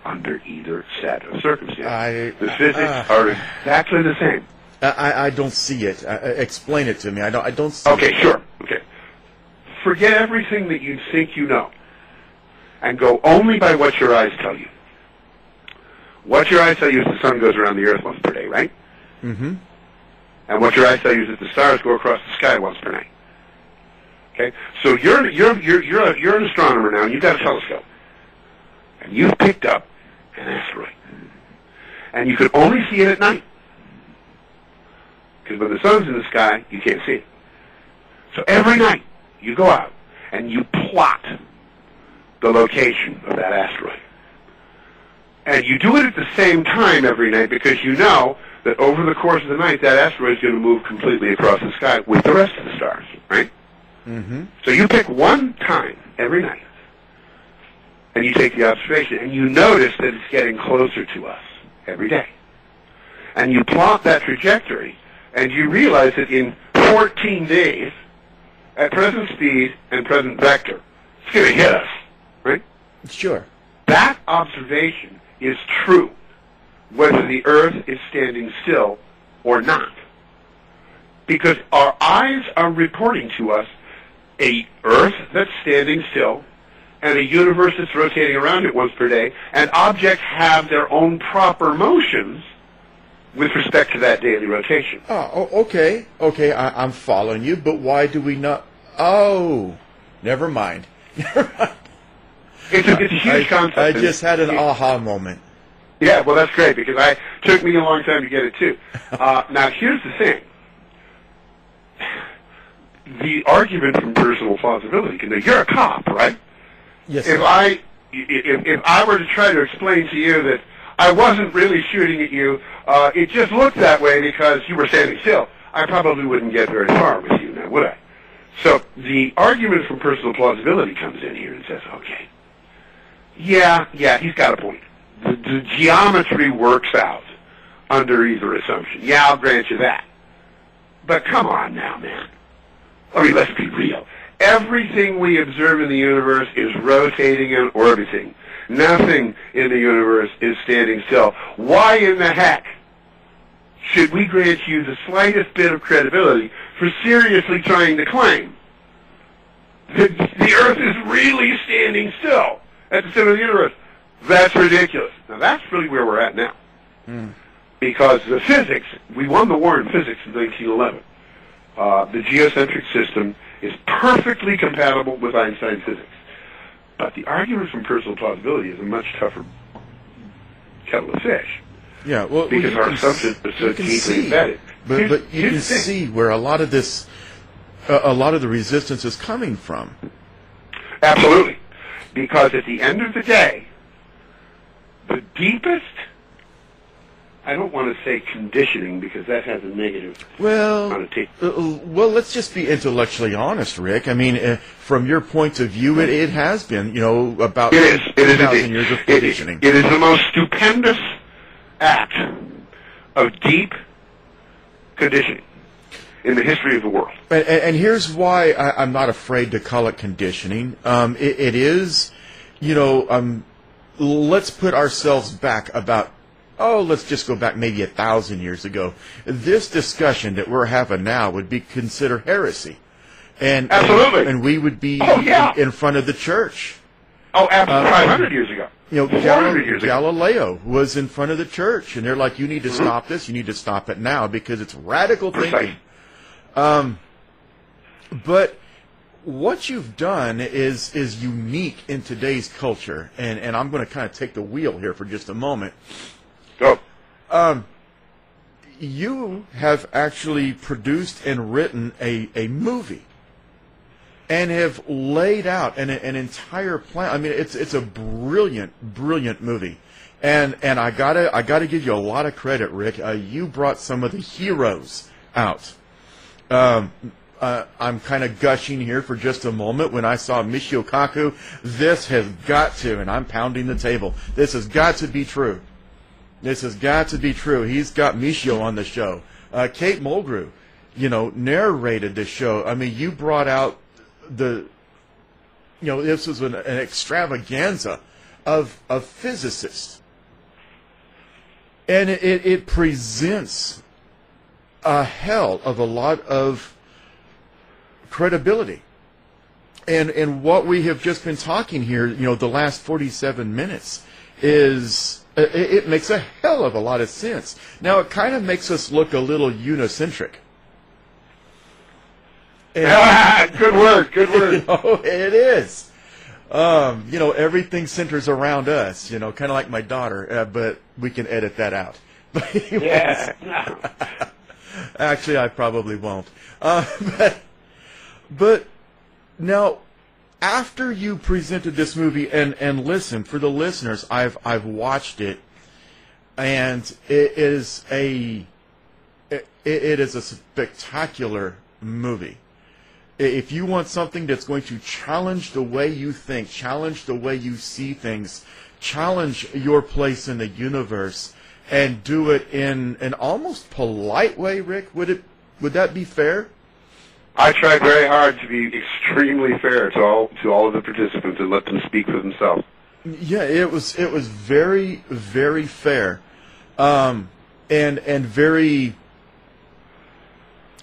under either set of circumstances. I- the physics uh, are exactly the same. I, I, I don't see it. Uh, explain it to me. I don't. I don't see Okay, it. sure. Okay. Forget everything that you think you know and go only by what your eyes tell you. What your eyes tell you is the sun goes around the earth once per day, right? Mm-hmm. And what your eyes tell you is that the stars go across the sky once per night. Okay? So you're you're you're you're, a, you're an astronomer now and you've got a telescope. And you've picked up an asteroid. And you could only see it at night. Because when the sun's in the sky, you can't see it. So every night, you go out and you plot the location of that asteroid. And you do it at the same time every night because you know that over the course of the night, that asteroid is going to move completely across the sky with the rest of the stars, right? Mm-hmm. So you pick one time every night, and you take the observation, and you notice that it's getting closer to us every day. And you plot that trajectory, and you realize that in 14 days, at present speed and present vector, it's going to hit us, right? Sure. That observation is true, whether the Earth is standing still or not. Because our eyes are reporting to us a Earth that's standing still and a universe that's rotating around it once per day, and objects have their own proper motions with respect to that daily rotation. Oh, okay. Okay, I, I'm following you, but why do we not? Oh, never mind. Never mind. It's a, it's a huge I, concept. I just had an aha moment. Yeah, well, that's great because I took me a long time to get it too. Uh, now, here's the thing: the argument from personal plausibility. Because you're a cop, right? Yes. If. I if, if I were to try to explain to you that I wasn't really shooting at you, uh, it just looked that way because you were standing still, I probably wouldn't get very far with you now, would I? So the argument from personal plausibility comes in here and says, okay, yeah, yeah, he's got a point. The, the geometry works out under either assumption. Yeah, I'll grant you that. But come on now, man. I mean, let's be real. Everything we observe in the universe is rotating and orbiting. Nothing in the universe is standing still. Why in the heck should we grant you the slightest bit of credibility for seriously trying to claim that the Earth is really standing still at the center of the universe? That's ridiculous. Now that's really where we're at now. Hmm. Because the physics, we won the war in physics in 1911. Uh, the geocentric system is perfectly compatible with Einstein physics. But the argument from personal plausibility is a much tougher kettle of fish. Yeah, well, Because well, our assumptions are so deeply see, embedded. But, Here's- but you can see where a lot of this, a a lot of the resistance is coming from. Absolutely. Because at the end of the day, the deepest, I don't want to say conditioning because that has a negative Well, connotation. uh, uh, well, let's just be intellectually honest, Rick. I mean, uh, from your point of view, it, it has been, you know, about It is. It is 2,000 indeed. years of It is- conditioning. it is the most stupendous act of deep conditioning in the history of the world. And, and here's why I, I'm not afraid to call it conditioning. Um, it, it is, you know, um, let's put ourselves back about, oh, let's just go back maybe a thousand years ago. This discussion that we're having now would be considered heresy. And, Absolutely. And, and we would be Oh, yeah. in, in front of the church. Oh, after Uh, 500 years ago. You know, Gal- years ago. Galileo was in front of the church, and they're like, "You need to stop this. You need to stop it now because it's radical thinking." Um, but what you've done is is unique in today's culture, and and I'm going to kind of take the wheel here for just a moment. Go. You have actually produced and written a a movie. And have laid out an, an entire plan. I mean, it's it's a brilliant, brilliant movie, and and I gotta I gotta give you a lot of credit, Rick. Uh, you brought some of the heroes out. Um, uh, I'm kind of gushing here for just a moment. When I saw Michio Kaku, this has got to, and I'm pounding the table. This has got to be true. This has got to be true. He's got Michio on the show. Uh, Kate Mulgrew, you know, narrated the show. I mean, you brought out the, you know, this was an, an extravaganza of of physicists, and it, it, it presents a hell of a lot of credibility. And and what we have just been talking here, you know, the last 47 minutes is it, it makes a hell of a lot of sense. Now it kind of makes us look a little unicentric. And, good word. Good word. oh, it is. Um, you know, everything centers around us. You know, kind of like my daughter, uh, but we can edit that out. Yeah. Actually, I probably won't. Uh, but, but now, after you presented this movie, and and listen for the listeners, I've I've watched it, and it is a it, it is a spectacular movie. If you want something that's going to challenge the way you think, challenge the way you see things, challenge your place in the universe, and do it in an almost polite way, Rick, would it would that be fair? I tried very hard to be extremely fair to all to all of the participants and let them speak for themselves. Yeah, it was it was very very fair, um, and and very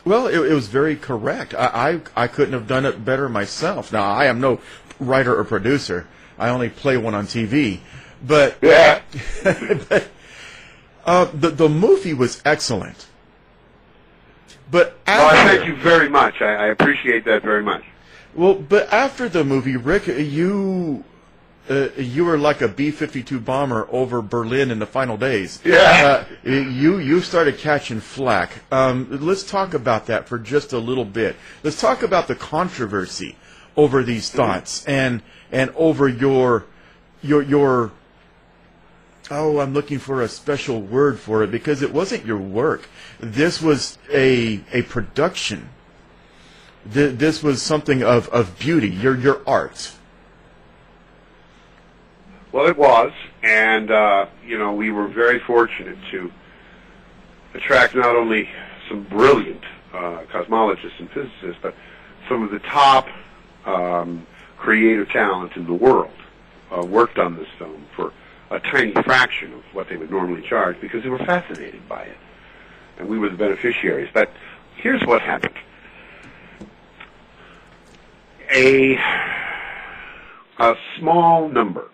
well. It, it was very correct. I, I I couldn't have done it better myself. Now I am no writer or producer. I only play one on TV, but Yeah. but uh, the the movie was excellent. But Well, thank you very much. I, I appreciate that very much. Well, but after the movie, Rick, you uh, you were like a B-52 bomber over Berlin in the final days. Yeah. Uh, you you started catching flack. Um, let's talk about that for just a little bit. Let's talk about the controversy over these thoughts and and over your your your oh i'm looking for a special word for it because it wasn't your work. This was a a production. Th- this was something of, of beauty your your art. Well, it was, and uh, you know we were very fortunate to attract not only some brilliant uh, cosmologists and physicists, but some of the top um, creative talent in the world uh, worked on this film for a tiny fraction of what they would normally charge because they were fascinated by it. And we were the beneficiaries. But here's what happened. A, a small number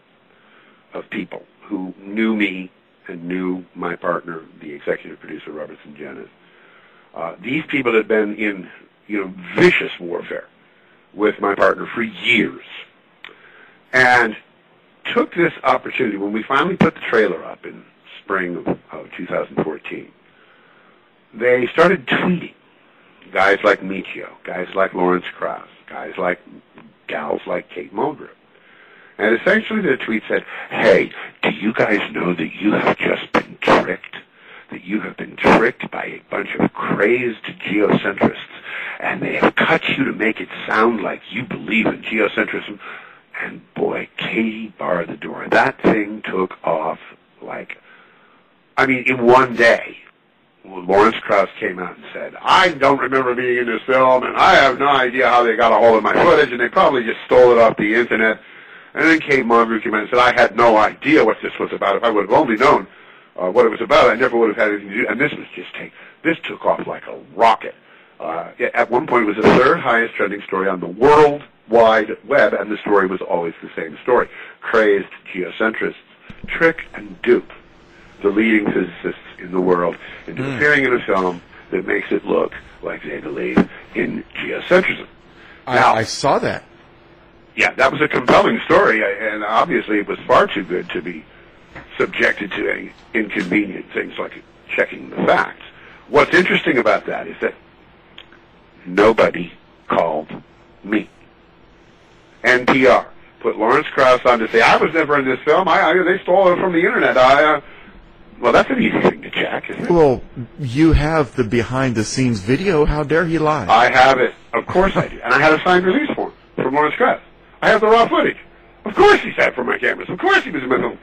of people who knew me and knew my partner, the executive producer, Robert Sungenis, uh, these people had been in, you know, vicious warfare with my partner for years. And took this opportunity when we finally put the trailer up in spring of, of 2014. They started tweeting guys like Michio, guys like Lawrence Krauss, guys like gals like Kate Mulgrew. And essentially their tweet said, hey, do you guys know that you have just been tricked? That you have been tricked by a bunch of crazed geocentrists, and they have cut you to make it sound like you believe in geocentrism. And boy, Katie barred the door. That thing took off like, I mean, in one day. Lawrence Krauss came out and said, I don't remember being in this film, and I have no idea how they got a hold of my footage, and they probably just stole it off the internet. And then Kate Mulgrew came out and said, I had no idea what this was about. If I would have only known uh, what it was about, I never would have had anything to do. And this was just take, this took off like a rocket. Uh, at one point, it was the third highest trending story on the world wide web, and the story was always the same story. Crazed geocentrists trick and dupe the leading physicists in the world into mm. appearing in a film that makes it look like they believe in geocentrism. I, now, I saw that. Yeah, that was a compelling story, and obviously it was far too good to be subjected to any inconvenient things like checking the facts. What's interesting about that is that nobody called me. NPR put Lawrence Krauss on to say, I was never in this film. I, I they stole it from the internet. I, uh, well, that's an easy thing to check, isn't it? Well, you have the behind-the-scenes video. How dare he lie? I have it. Of course I do. And I had a signed release form from Lawrence Krauss. I have the raw footage. Of course he sat for my cameras. Of course he was in my film.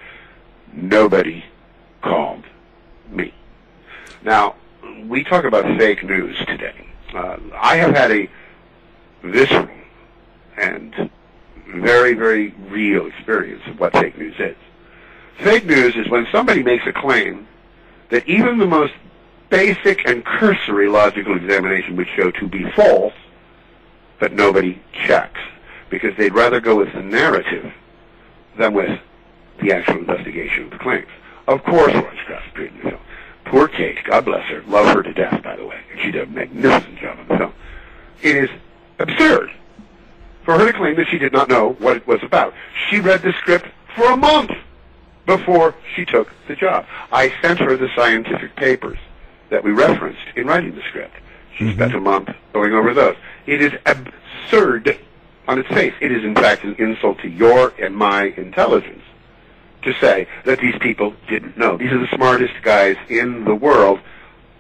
Nobody called me. Now, we talk about fake news today. Uh, I have had a visceral and very, very real experience of what fake news is. Fake news is when somebody makes a claim that even the most basic and cursory logical examination would show to be false, but nobody checks because they'd rather go with the narrative than with the actual investigation of the claims. Of course, Lawrence Krauss appeared. Poor Kate, God bless her, love her to death, by the way, she did a magnificent job on the film. It is absurd for her to claim that she did not know what it was about. She read the script for a month before she took the job. I sent her the scientific papers that we referenced in writing the script. She mm-hmm. spent a month going over those. It is absurd on its face. It is, in fact, an insult to your and my intelligence to say that these people didn't know. These are the smartest guys in the world.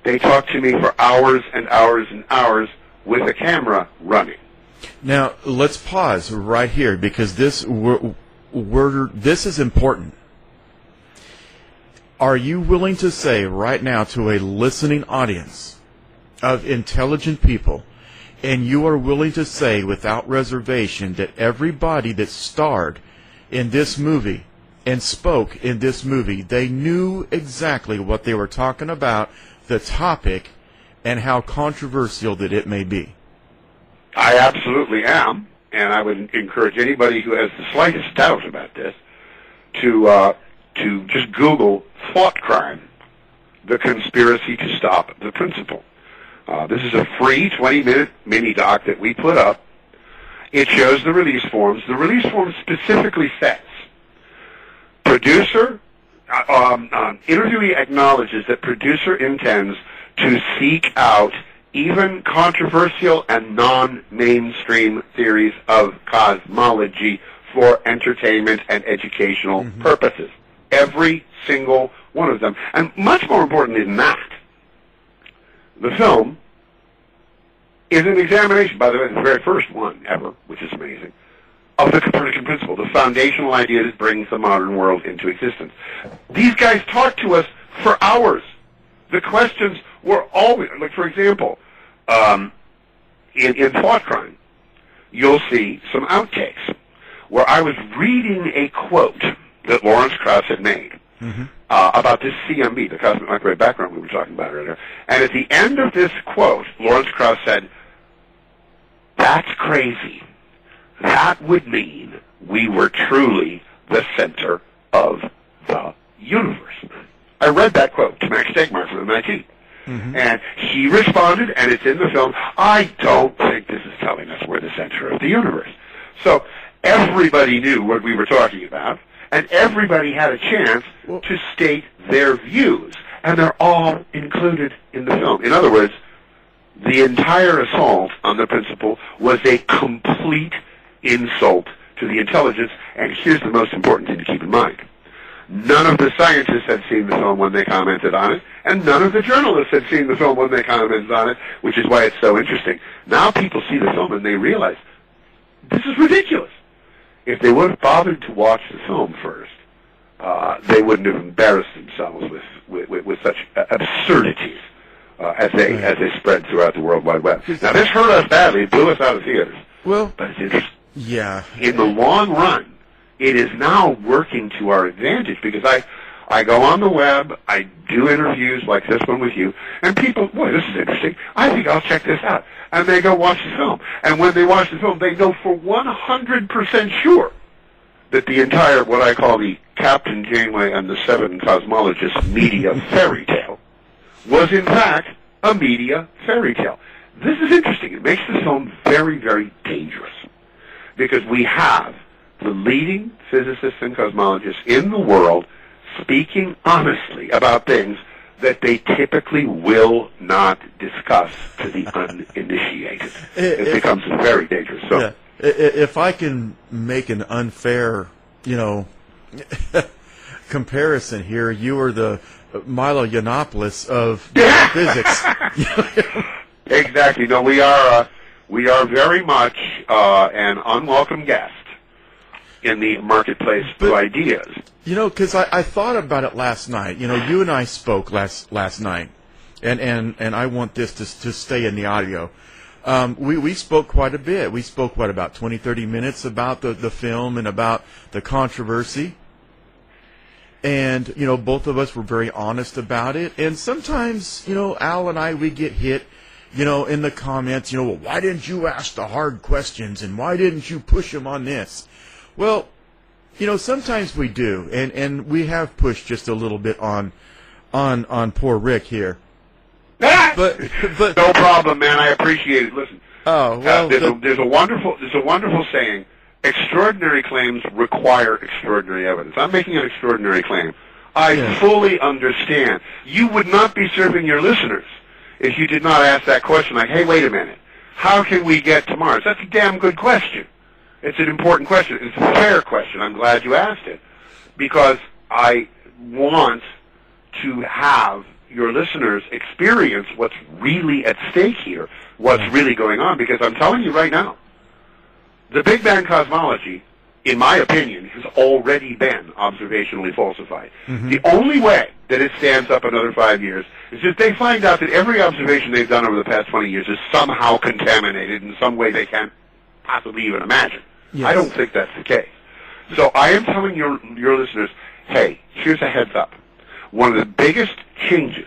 They talked to me for hours and hours and hours with a camera running. Now let's pause right here because this we're, we're, this is important. Are you willing to say right now to a listening audience of intelligent people, and you are willing to say without reservation that everybody that starred in this movie and spoke in this movie, they knew exactly what they were talking about, the topic, and how controversial that it may be? I absolutely am, and I would encourage anybody who has the slightest doubt about this to uh, to just Google thought crime, the conspiracy to stop the Principle. Uh, this is a free 20-minute mini doc that we put up. It shows the release forms. The release forms specifically says producer uh, um, um, interviewee acknowledges that producer intends to seek out even controversial and non-mainstream theories of cosmology for entertainment and educational mm-hmm. purposes. Every single one of them. And much more important than that, the film is an examination, by the way, the very first one ever, which is amazing, of the Copernican principle, the foundational idea that brings the modern world into existence. These guys talked to us for hours. The questions were always, like for example, um, in, in thought crime. you'll see some outtakes where I was reading a quote that Lawrence Krauss had made uh, about this CMB, the cosmic microwave background we were talking about earlier. And at the end of this quote, Lawrence Krauss said, "That's crazy. That would mean we were truly the center of the universe." I read that quote to Max Tegmark from MIT. Mm-hmm. And he responded, and it's in the film, I don't think this is telling us we're the center of the universe. So everybody knew what we were talking about, and everybody had a chance to state their views. And they're all included in the film. In other words, the entire assault on the Principle was a complete insult to the intelligence, and here's the most important thing to keep in mind. None of the scientists had seen the film when they commented on it, and none of the journalists had seen the film when they commented on it, which is why it's so interesting. Now people see the film and they realize, this is ridiculous. If they would have bothered to watch the film first, uh, they wouldn't have embarrassed themselves with, with, with, such absurdities uh, as they as they spread throughout the World Wide Web. Now this hurt us badly, it blew us out of theaters, Well, but it's interesting yeah. in the long run, it is now working to our advantage because I, I go on the web, I do interviews like this one with you, and people, boy, this is interesting. I think I'll check this out. And they go watch the film. And when they watch the film, they know for 100% sure that the entire, what I call the Captain Janeway and the Seven Cosmologists media fairy tale was in fact a media fairy tale. This is interesting. It makes the film very, very dangerous because we have the leading physicists and cosmologists in the world speaking honestly about things that they typically will not discuss to the uninitiated. It If- becomes very dangerous. So, Yeah. If I can make an unfair, you know, comparison here, you are the Milo Yiannopoulos of physics. exactly. No, we are uh, we are very much uh, an unwelcome guest in the marketplace But- of ideas. You know, because I, I thought about it last night. You know, you and I spoke last last night, and and and I want this to to stay in the audio. Um, we we spoke quite a bit. We spoke what about 20, 30 minutes about the the film and about the controversy. And you know, both of us were very honest about it. And sometimes, you know, Al and I we get hit. You know, in the comments, you know, well, why didn't you ask the hard questions and why didn't you push him on this? Well, you know, sometimes we do, and and we have pushed just a little bit on on on poor Rick here. But but no problem, man. I appreciate it. Listen, oh Uh, well, there's, the- a, there's a wonderful there's a wonderful saying. Extraordinary claims require extraordinary evidence. I'm making an extraordinary claim. I Yeah. fully understand. You would not be serving your listeners if you did not ask that question. Like, hey, wait a minute. How can we get to Mars? That's a damn good question. It's an important question. It's a fair question. I'm glad you asked it because I want to have your listeners experience what's really at stake here, what's really going on. Because I'm telling you right now, the Big Bang cosmology, in my opinion, has already been observationally falsified. Mm-hmm. The only way that it stands up another five years is if they find out that every observation they've done over the past 20 years is somehow contaminated in some way they can't possibly even imagine. Yes. I don't think that's the case. So I am telling your your listeners, hey, here's a heads up. One of the biggest changes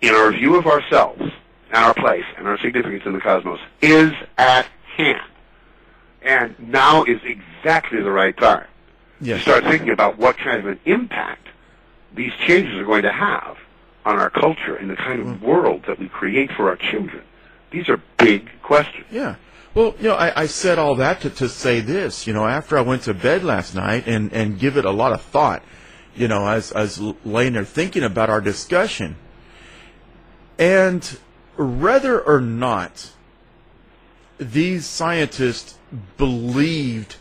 in our view of ourselves and our place and our significance in the cosmos is at hand. And now is exactly the right time to start thinking about what kind of an impact these changes are going to have on our culture and the kind of mm. world that we create for our children. These are big questions. Yeah. Well, you know, I, I said all that to, to say this. You know, after I went to bed last night and, and give it a lot of thought, you know, as I was laying there thinking about our discussion, and whether or not these scientists believed,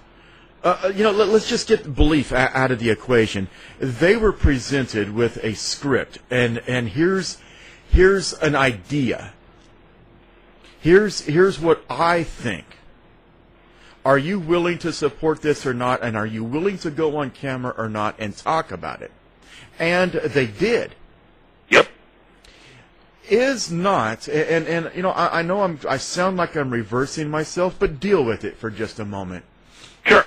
uh, uh, you know, let, us just get belief out of the equation. They were presented with a script, and and here's here's an idea. Here's here's what I think. Are you willing to support this or not? And are you willing to go on camera or not and talk about it? And they did. Is not, and and you know, I, I know I'm I sound like I'm reversing myself, but deal with it for just a moment. Sure.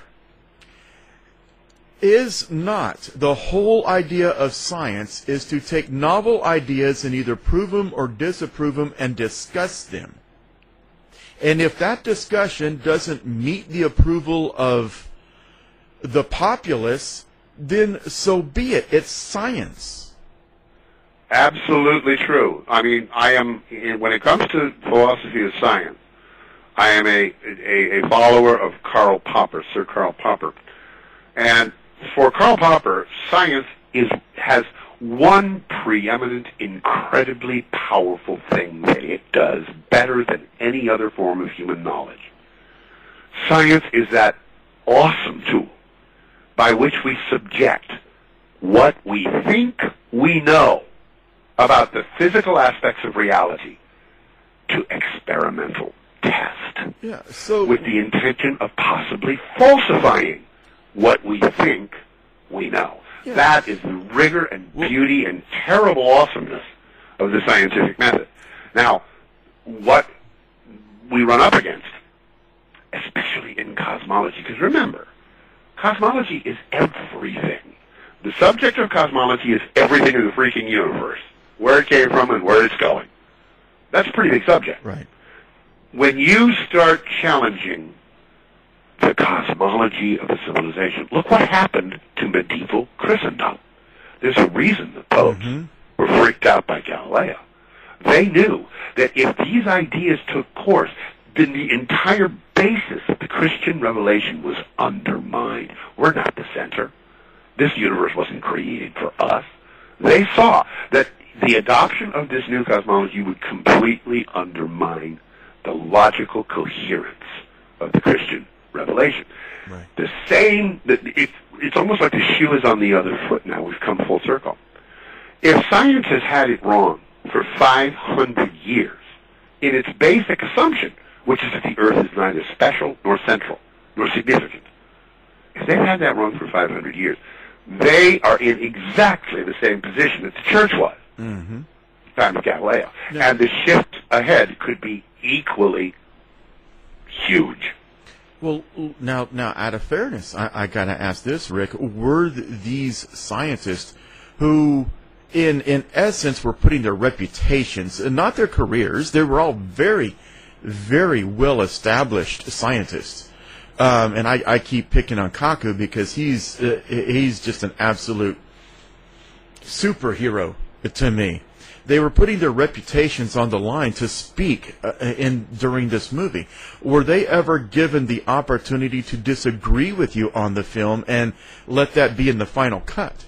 Is not the whole idea of science is to take novel ideas and either prove them or disapprove them and discuss them. And if that discussion doesn't meet the approval of the populace, then so be it. It's science. Absolutely true. I mean, I am when it comes to philosophy of science, I am a a, a follower of Karl Popper, Sir Karl Popper, and for Karl Popper, science is has one preeminent, incredibly powerful thing that it does better than any other form of human knowledge. Science is that awesome tool by which we subject what we think we know about the physical aspects of reality to experimental test. Yeah. So with the intention of possibly falsifying what we think we know. Yeah. That is the rigor and beauty and terrible awesomeness of the scientific method. Now, what we run up against, especially in cosmology, because remember, cosmology is everything. The subject of cosmology is everything in the freaking universe, where it came from and where it's going. That's a pretty big subject. right. When you start challenging the cosmology of a civilization, look what happened to medieval Christendom. There's a reason the popes Mhm. were freaked out by Galileo. They knew that if these ideas took course, then the entire basis of the Christian revelation was undermined. We're not the center. This universe wasn't created for us. They saw that the adoption of this new cosmology would completely undermine the logical coherence of the Christian revelation. Right. The same, that it, it's almost like the shoe is on the other foot now. We've come full circle. If science has had it wrong for 500 years in its basic assumption, which is that the Earth is neither special nor central nor significant, if they've had that wrong for 500 years, they are in exactly the same position that the Church was Mm-hmm. time of Galileo. And the shift ahead could be equally huge. Well, now, now, out of fairness, I, I got to ask this, Rick: Were th- these scientists who, in in essence, were putting their reputations, and not their careers, they were all very, very well established scientists. Um, and I, I keep picking on Kaku because he's uh, he's just an absolute superhero to me. They were putting their reputations on the line to speak uh, in during this movie. Were they ever given the opportunity to disagree with you on the film and let that be in the final cut?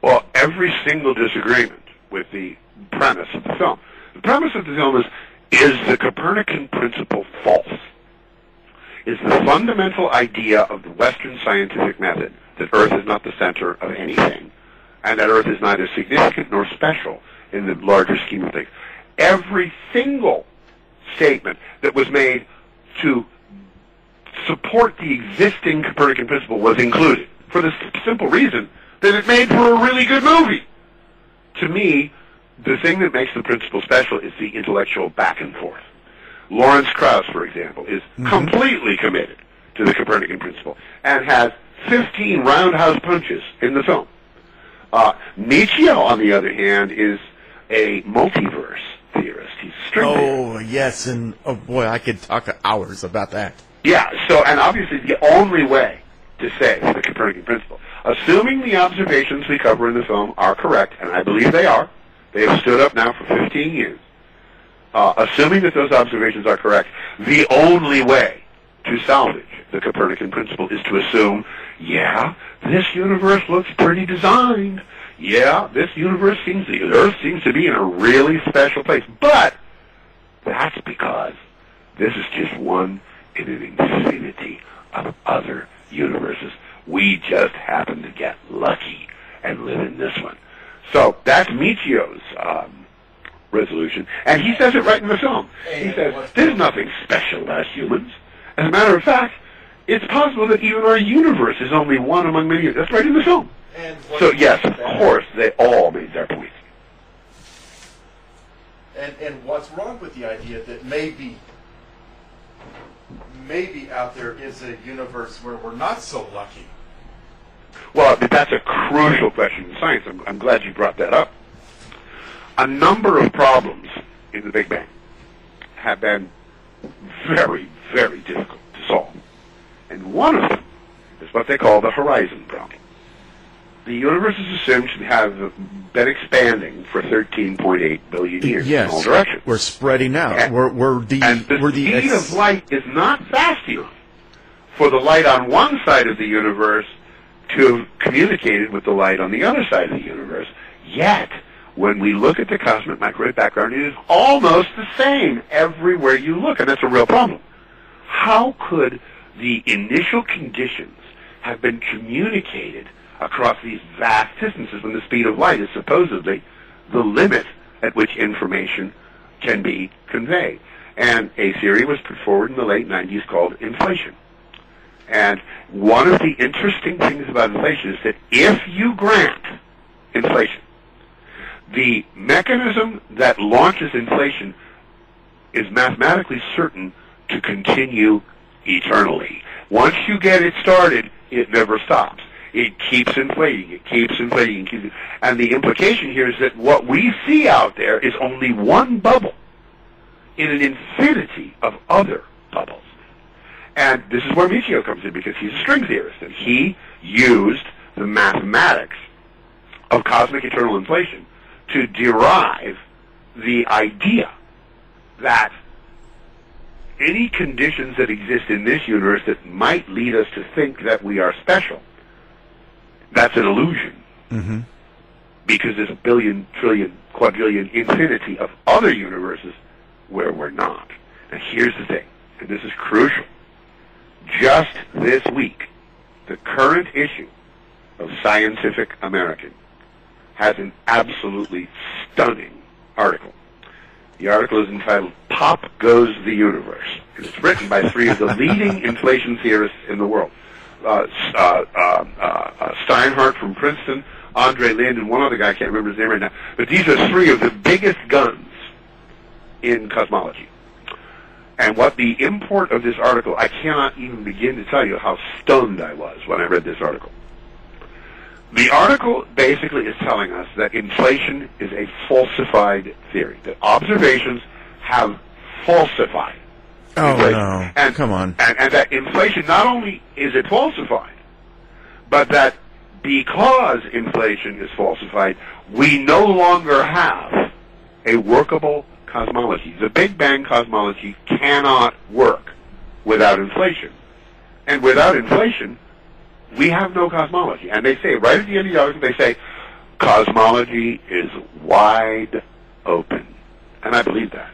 Well, every single disagreement with the premise of the film. The premise of the film is, is the Copernican principle false? Is the fundamental idea of the Western scientific method that Earth is not the center of anything, and that Earth is neither significant nor special in the larger scheme of things? Every single statement that was made to support the existing Copernican principle was included for the simple reason that it made for a really good movie. To me, the thing that makes the principle special is the intellectual back and forth. Lawrence Krauss, for example, is mm-hmm. completely committed to the Copernican principle and has 15 roundhouse punches in the film. Uh, Michio, on the other hand, is a multiverse theorist. He's a string theorist. Oh yes, and oh boy, I could talk hours about that. Yeah, so, and obviously the only way to say the Copernican principle, assuming the observations we cover in the film are correct, and I believe they are, they have stood up now for 15 years, uh, assuming that those observations are correct, the only way to salvage the Copernican principle is to assume, yeah, this universe looks pretty designed. Yeah, this universe seems, the Earth seems to be in a really special place. But that's because this is just one in an infinity of other universes. We just happen to get lucky and live in this one. So that's Michio's um, resolution, and he says it right in the film. He says, "There's nothing special about humans. As a matter of fact, it's possible that even our universe is only one among many." That's right in the film. So yes, of course, they all made their points. and, and what's wrong with the idea that maybe maybe out there is a universe where we're not so lucky? Well, that's a crucial question in science. I'm, I'm glad you brought that up. A number of problems in the Big Bang have been very, very difficult to solve. And one of them is what they call the horizon problem. The universe is assumed to have been expanding for 13.8 billion years yes, in all directions. we're spreading out. And- we're, we're the And the we're the speed ex- of light is not fast enough for the light on one side of the universe to have communicated with the light on the other side of the universe. Yet, when we look at the cosmic microwave background, it is almost the same everywhere you look, and that's a real problem. How could the initial conditions have been communicated across these vast distances when the speed of light is supposedly the limit at which information can be conveyed? And a theory was put forward in the late 90s called inflation. And one of the interesting things about inflation is that if you grant inflation, the mechanism that launches inflation is mathematically certain to continue eternally. Once you get it started, it never stops. It keeps inflating, it keeps inflating, and the implication here is that what we see out there is only one bubble in an infinity of other bubbles. And this is where Michio comes in because he's a string theorist, and he used the mathematics of cosmic eternal inflation to derive the idea that any conditions that exist in this universe that might lead us to think that we are special, that's an illusion. Mhm. Because there's a billion, trillion, quadrillion, infinity of other universes where we're not. And here's the thing, and this is crucial. Just this week, the current issue of Scientific American has an absolutely stunning article. The article is entitled Pop Goes the Universe. And it's written by three of the leading inflation theorists in the world. Uh, uh, uh, uh, uh, Steinhardt from Princeton, Andrei Linde, and one other guy, I can't remember his name right now. But these are three of the biggest guns in cosmology. And what the import of this article, I cannot even begin to tell you how stunned I was when I read this article. The article basically is telling us that inflation is a falsified theory, that observations have falsified Oh inflation. no! And, Come on. And, and that inflation not only is it falsified, but that because inflation is falsified, we no longer have a workable cosmology. The Big Bang cosmology cannot work without inflation. And without inflation, we have no cosmology. And they say, right at the end of the article, they say, cosmology is wide open. And I believe that.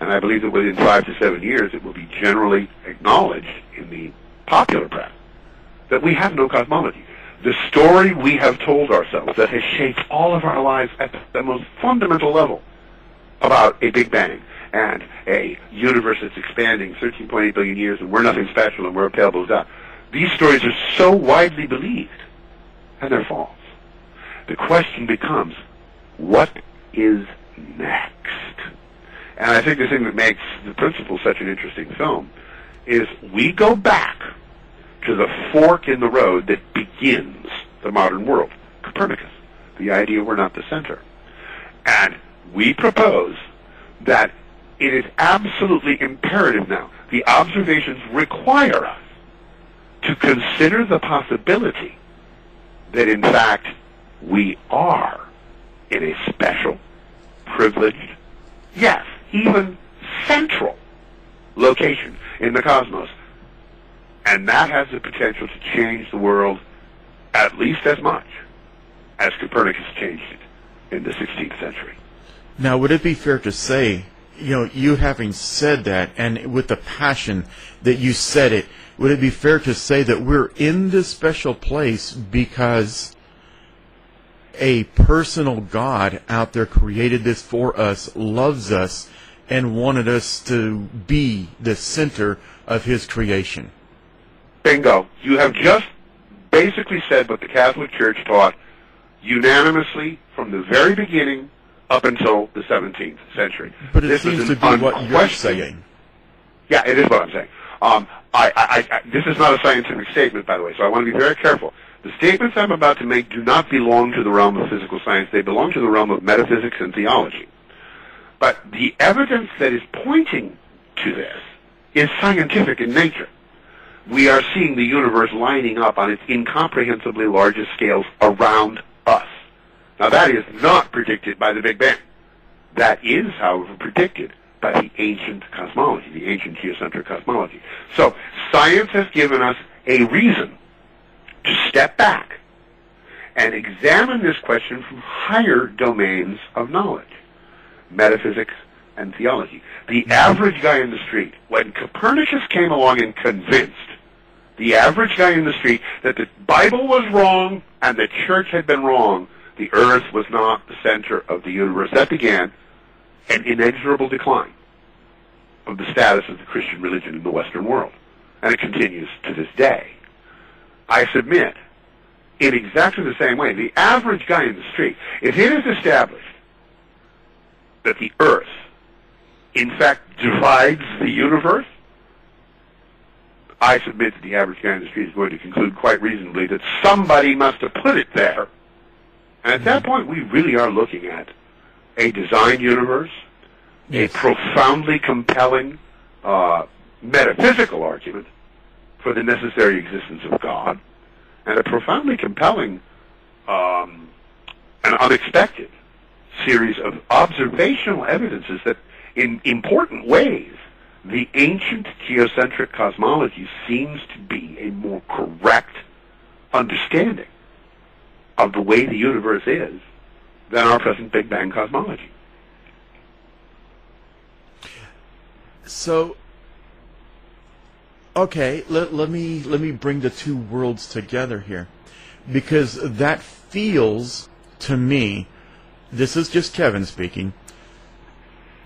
And I believe that within five to seven years, it will be generally acknowledged in the popular press that we have no cosmology. The story we have told ourselves that has shaped all of our lives at the most fundamental level about a Big Bang and a universe that's expanding 13.8 billion years and we're nothing special and we're a pale blue dot. These stories are so widely believed and they're false. The question becomes, what is next? And I think the thing that makes The Principle such an interesting film is we go back to the fork in the road that begins the modern world, Copernicus, the idea we're not the center. And we propose that it is absolutely imperative now. The observations require us to consider the possibility that in fact we are in a special, privileged, yes, even central location in the cosmos. And that has the potential to change the world at least as much as Copernicus changed it in the 16th century. Now, would it be fair to say, you know, you having said that, and with the passion that you said it, would it be fair to say that we're in this special place because a personal God out there created this for us, loves us, and wanted us to be the center of His creation? Bingo. You have just basically said what the Catholic Church taught unanimously from the very beginning up until the 17th century. But it This is seems to be what you're saying. Yeah, it is what I'm saying. Um, I, I, I, this is not a scientific statement, by the way, so I want to be very careful. The statements I'm about to make do not belong to the realm of physical science. They belong to the realm of metaphysics and theology. But the evidence that is pointing to this is scientific in nature. We are seeing the universe lining up on its incomprehensibly largest scales around us. Now that is not predicted by the Big Bang. That is, however, predicted by the ancient cosmology, the ancient geocentric cosmology. So science has given us a reason to step back and examine this question from higher domains of knowledge, metaphysics and theology. The mm-hmm. average guy in the street, when Copernicus came along and convinced the average guy in the street that the Bible was wrong and the church had been wrong, the earth was not the center of the universe, that began an inexorable decline of the status of the Christian religion in the Western world. And it continues to this day. I submit, in exactly the same way, the average guy in the street, if it is established that the earth, in fact, divides the universe, I submit that the average guy in the street is going to conclude quite reasonably that somebody must have put it there. And at that point, we really are looking at a design universe, Yes. a profoundly compelling uh, metaphysical argument for the necessary existence of God, and a profoundly compelling um, and unexpected series of observational evidences that, in important ways, the ancient geocentric cosmology seems to be a more correct understanding of the way the universe is than our present Big Bang cosmology. So, okay, let, let me let me bring the two worlds together here, because that feels to me, this is just Kevin speaking,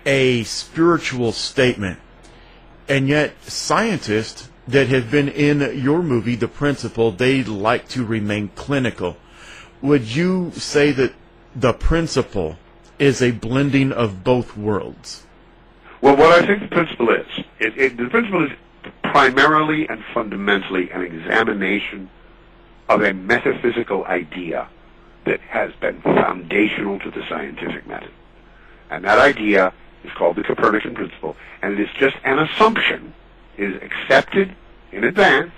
a spiritual statement, and yet scientists that have been in your movie, The Principle, they like to remain clinical. Would you say that the principle is a blending of both worlds? Well, what I think the principle is, it, it, the principle is primarily and fundamentally an examination of a metaphysical idea that has been foundational to the scientific method. And that idea is called the Copernican principle, and it is just an assumption, it is accepted in advance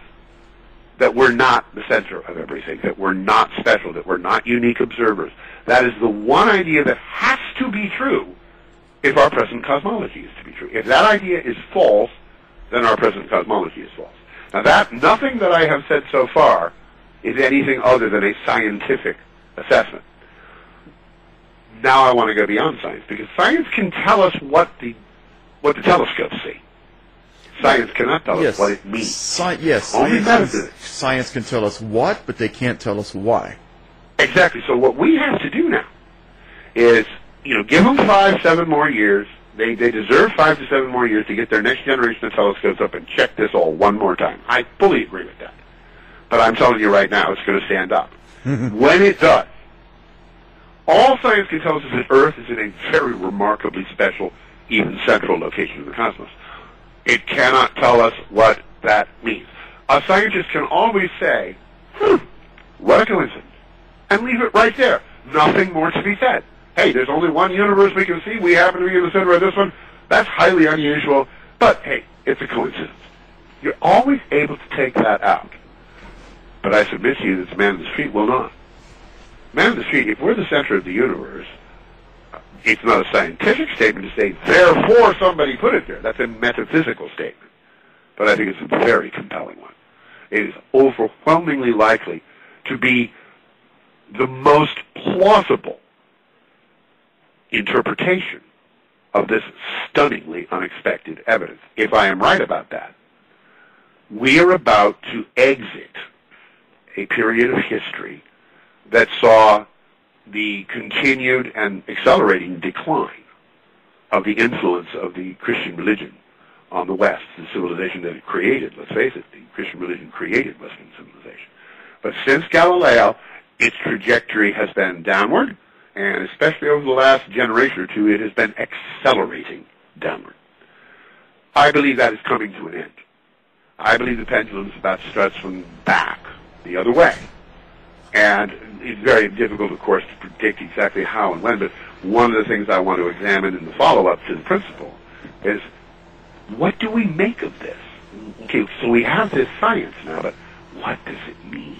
that we're not the center of everything, that we're not special, that we're not unique observers. That is the one idea that has to be true if our present cosmology is to be true. If that idea is false, then our present cosmology is false. Now that, nothing that I have said so far is anything other than a scientific assessment. Now I want to go beyond science, because science can tell us what the, what the telescopes see. Science cannot tell us what it means. Sci- yes, Only science, science can tell us what, but they can't tell us why. Exactly. So what we have to do now is, you know, give them five, seven more years. They they deserve five to seven more years to get their next generation of telescopes up and check this all one more time. I fully agree with that. But I'm telling you right now, it's going to stand up. when it does, all science can tell us is that Earth is in a very remarkably special, even central location in the cosmos. It cannot tell us what that means. A scientist can always say, hmm, what a coincidence and leave it right there. Nothing more to be said. Hey, there's only one universe we can see. We happen to be in the center of this one. That's highly unusual, but hey, it's a coincidence. You're always able to take that out. But I submit to you that the man in the street will not. Man in the street, if we're the center of the universe, it's not a scientific statement to say, therefore somebody put it there. That's a metaphysical statement. But I think it's a very compelling one. It is overwhelmingly likely to be the most plausible interpretation of this stunningly unexpected evidence. If I am right about that, we are about to exit a period of history that saw the continued and accelerating decline of the influence of the Christian religion on the West, the civilization that it created. Let's face it, the Christian religion created Western civilization. But since Galileo, its trajectory has been downward, and especially over the last generation or two, it has been accelerating downward. I believe that is coming to an end. I believe the pendulum is about to start swinging back the other way. And it's very difficult, of course, to predict exactly how and when, but one of the things I want to examine in the follow-up to the principle is what do we make of this? Okay, so we have this science now, but what does it mean?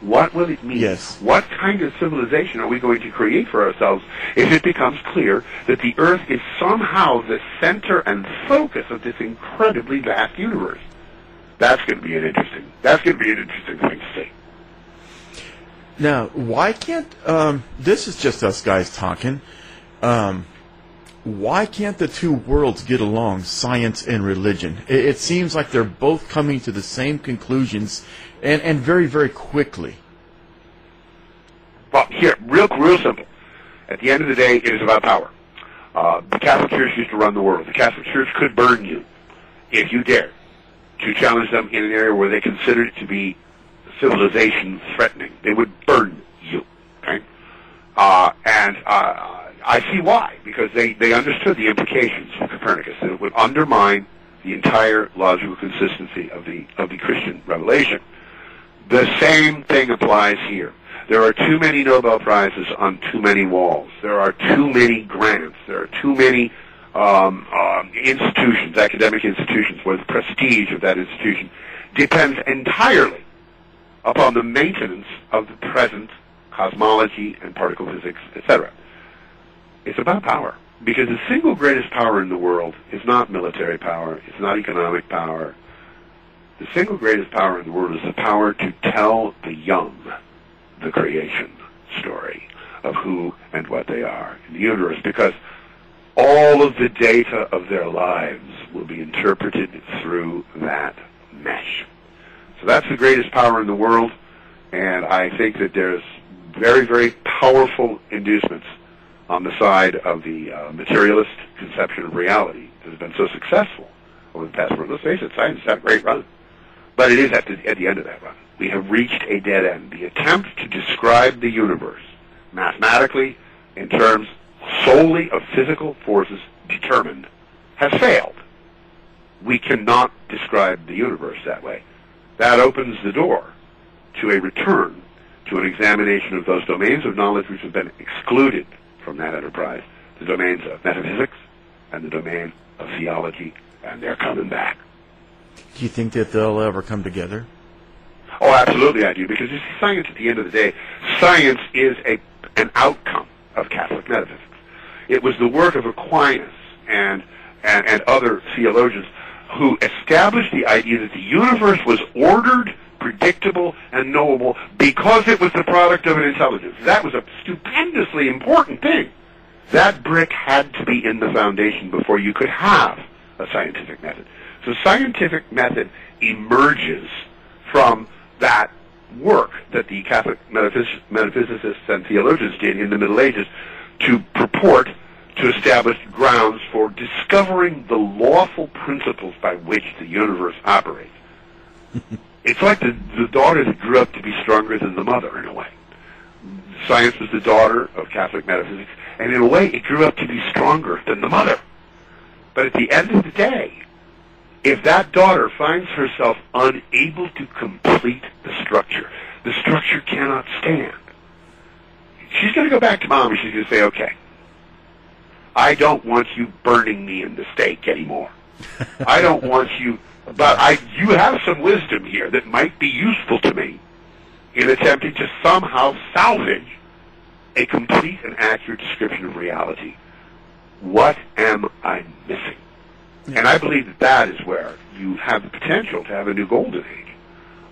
What will it mean? Yes. What kind of civilization are we going to create for ourselves if it becomes clear that the Earth is somehow the center and focus of this incredibly vast universe? That's going to be an interesting. That's going to be an interesting thing to see. Now, why can't um, this is just us guys talking? Um, why can't the two worlds get along, science and religion? It, it seems like they're both coming to the same conclusions, and, and very very quickly. Well, here, real, real simple. At the end of the day, it is about power. Uh, the Catholic Church used to run the world. The Catholic Church could burn you if you dared to challenge them in an area where they considered it to be civilization threatening. They would burn you. Okay, uh, and uh, I see why because they they understood the implications of Copernicus that it would undermine the entire logical consistency of the of the Christian revelation. The same thing applies here. There are too many Nobel Prizes on too many walls. There are too many grants. There are too many um, um, institutions, academic institutions, where the prestige of that institution depends entirely upon the maintenance of the present cosmology and particle physics, etc. It's about power. Because the single greatest power in the world is not military power, it's not economic power. The single greatest power in the world is the power to tell the young the creation story of who and what they are in the universe because all of the data of their lives will be interpreted through that mesh. So that's the greatest power in the world, and I think that there's very, very powerful inducements on the side of the uh, materialist conception of reality that has been so successful over the past. Let's face it, science has had a great run, but it is at the, at the end of that run we have reached a dead end. The attempt to describe the universe mathematically in terms solely of physical forces determined has failed. We cannot describe the universe that way. That opens the door to a return to an examination of those domains of knowledge which have been excluded from that enterprise, the domains of metaphysics and the domain of theology, and they're coming back. Do you think that they'll ever come together? Oh, absolutely, I do. Because you see, science at the end of the day, science is a an outcome of Catholic metaphysics. It was the work of Aquinas and and, and other theologians who established the idea that the universe was ordered, predictable, and knowable because it was the product of an intelligence. That was a stupendously important thing. That brick had to be in the foundation before you could have a scientific method. So scientific method emerges from that work that the Catholic metaphys- metaphysicists and theologians did in the Middle Ages to purport to establish grounds for discovering the lawful principles by which the universe operates. it's like the, the daughter that grew up to be stronger than the mother in a way. Science was the daughter of Catholic metaphysics, and in a way it grew up to be stronger than the mother. But at the end of the day, if that daughter finds herself unable to complete the structure, the structure cannot stand. She's going to go back to mom and she's going to say, okay, I don't want you burning me in the stake anymore. I don't want you, but I, you have some wisdom here that might be useful to me in attempting to somehow salvage a complete and accurate description of reality. What am I missing? Yeah. And I believe that that is where you have the potential to have a new golden age.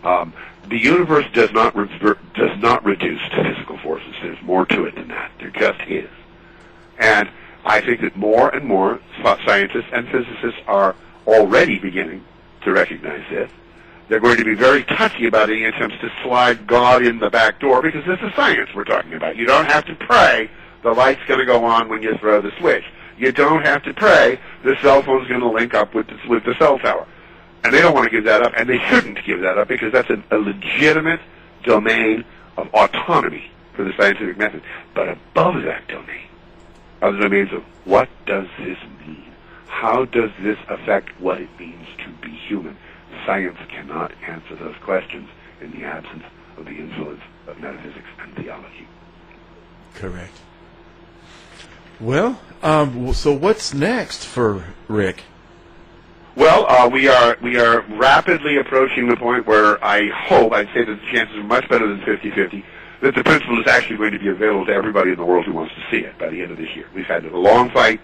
Um, the universe does not does not reduce to physical forces. There's more to it than that. There just is. And I think that more and more scientists and physicists are already beginning to recognize this. They're going to be very touchy about any attempts to slide God in the back door because this is science we're talking about. You don't have to pray the light's going to go on when you throw the switch. You don't have to pray the cell phone's going to link up with the, with the cell tower. And they don't want to give that up, and they shouldn't give that up because that's a, a legitimate domain of autonomy for the scientific method. But above that domain are the domains of what does this mean? How does this affect what it means to be human? Science cannot answer those questions in the absence of the influence of metaphysics and theology. Correct. Well, um, so what's next for Rick? Well, uh, we are we are rapidly approaching the point where I hope I'd say that the chances are much better than 50-50 that the principle is actually going to be available to everybody in the world who wants to see it by the end of this year. We've had a long fight.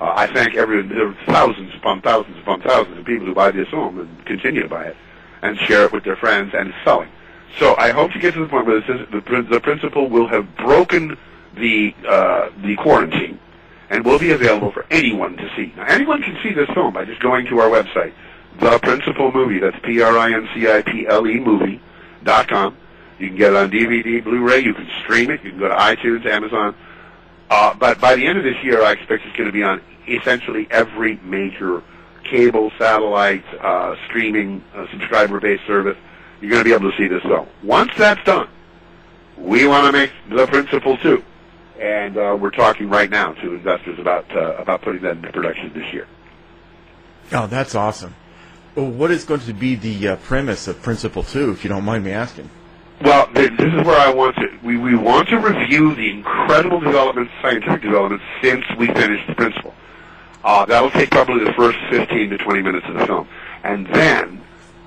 Uh, I thank every there are thousands upon thousands upon thousands of people who buy this home and continue to buy it and share it with their friends and it's selling. So I hope to get to the point where the, the, the principle will have broken the uh, the quarantine and will be available for anyone to see. Now, anyone can see this film by just going to our website, The Principle Movie. That's P-R-I-N-C-I-P-L-E movie dot com. You can get it on DVD, Blu-ray. You can stream it. You can go to iTunes, Amazon. Uh, but by the end of this year, I expect it's going to be on essentially every major cable, satellite, uh, streaming, uh, subscriber-based service. You're going to be able to see this film. Once that's done, we want to make The Principle two and uh, we're talking right now to investors about uh, about putting that into production this year. Oh, that's awesome. Well, what is going to be the uh, premise of Principle Two, if you don't mind me asking? Well, this is where I want to. We we want to review the incredible developments, scientific developments, since we finished the principle. Uh, that'll take probably the first 15 to 20 minutes of the film, and then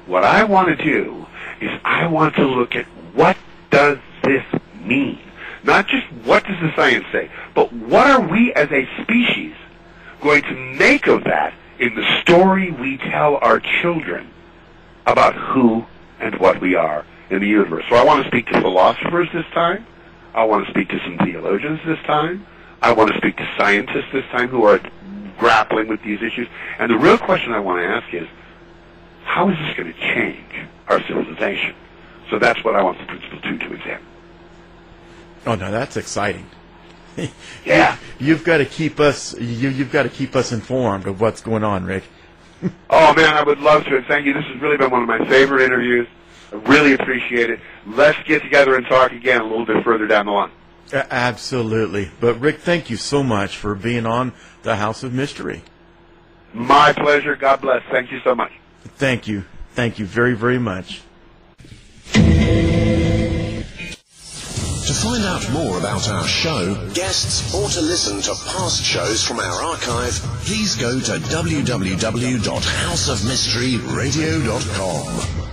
what I want to do is I want to look at what does this mean not just what does the science say, but what are we as a species going to make of that in the story we tell our children about who and what we are in the universe. So I want to speak to philosophers this time. I want to speak to some theologians this time. I want to speak to scientists this time who are grappling with these issues. And the real question I want to ask is, how is this going to change our civilization? So that's what I want the Principle 2 to examine. Oh no, that's exciting. yeah, you've got to keep us. You, you've got to keep us informed of what's going on, Rick. oh man, I would love to. Thank you. This has really been one of my favorite interviews. I really appreciate it. Let's get together and talk again a little bit further down the line. Absolutely. But Rick, thank you so much for being on the House of Mystery. My pleasure. God bless. Thank you so much. Thank you. Thank you very, very much. To find out more about our show, guests, or to listen to past shows from our archive, please go to www.houseofmysteryradio.com.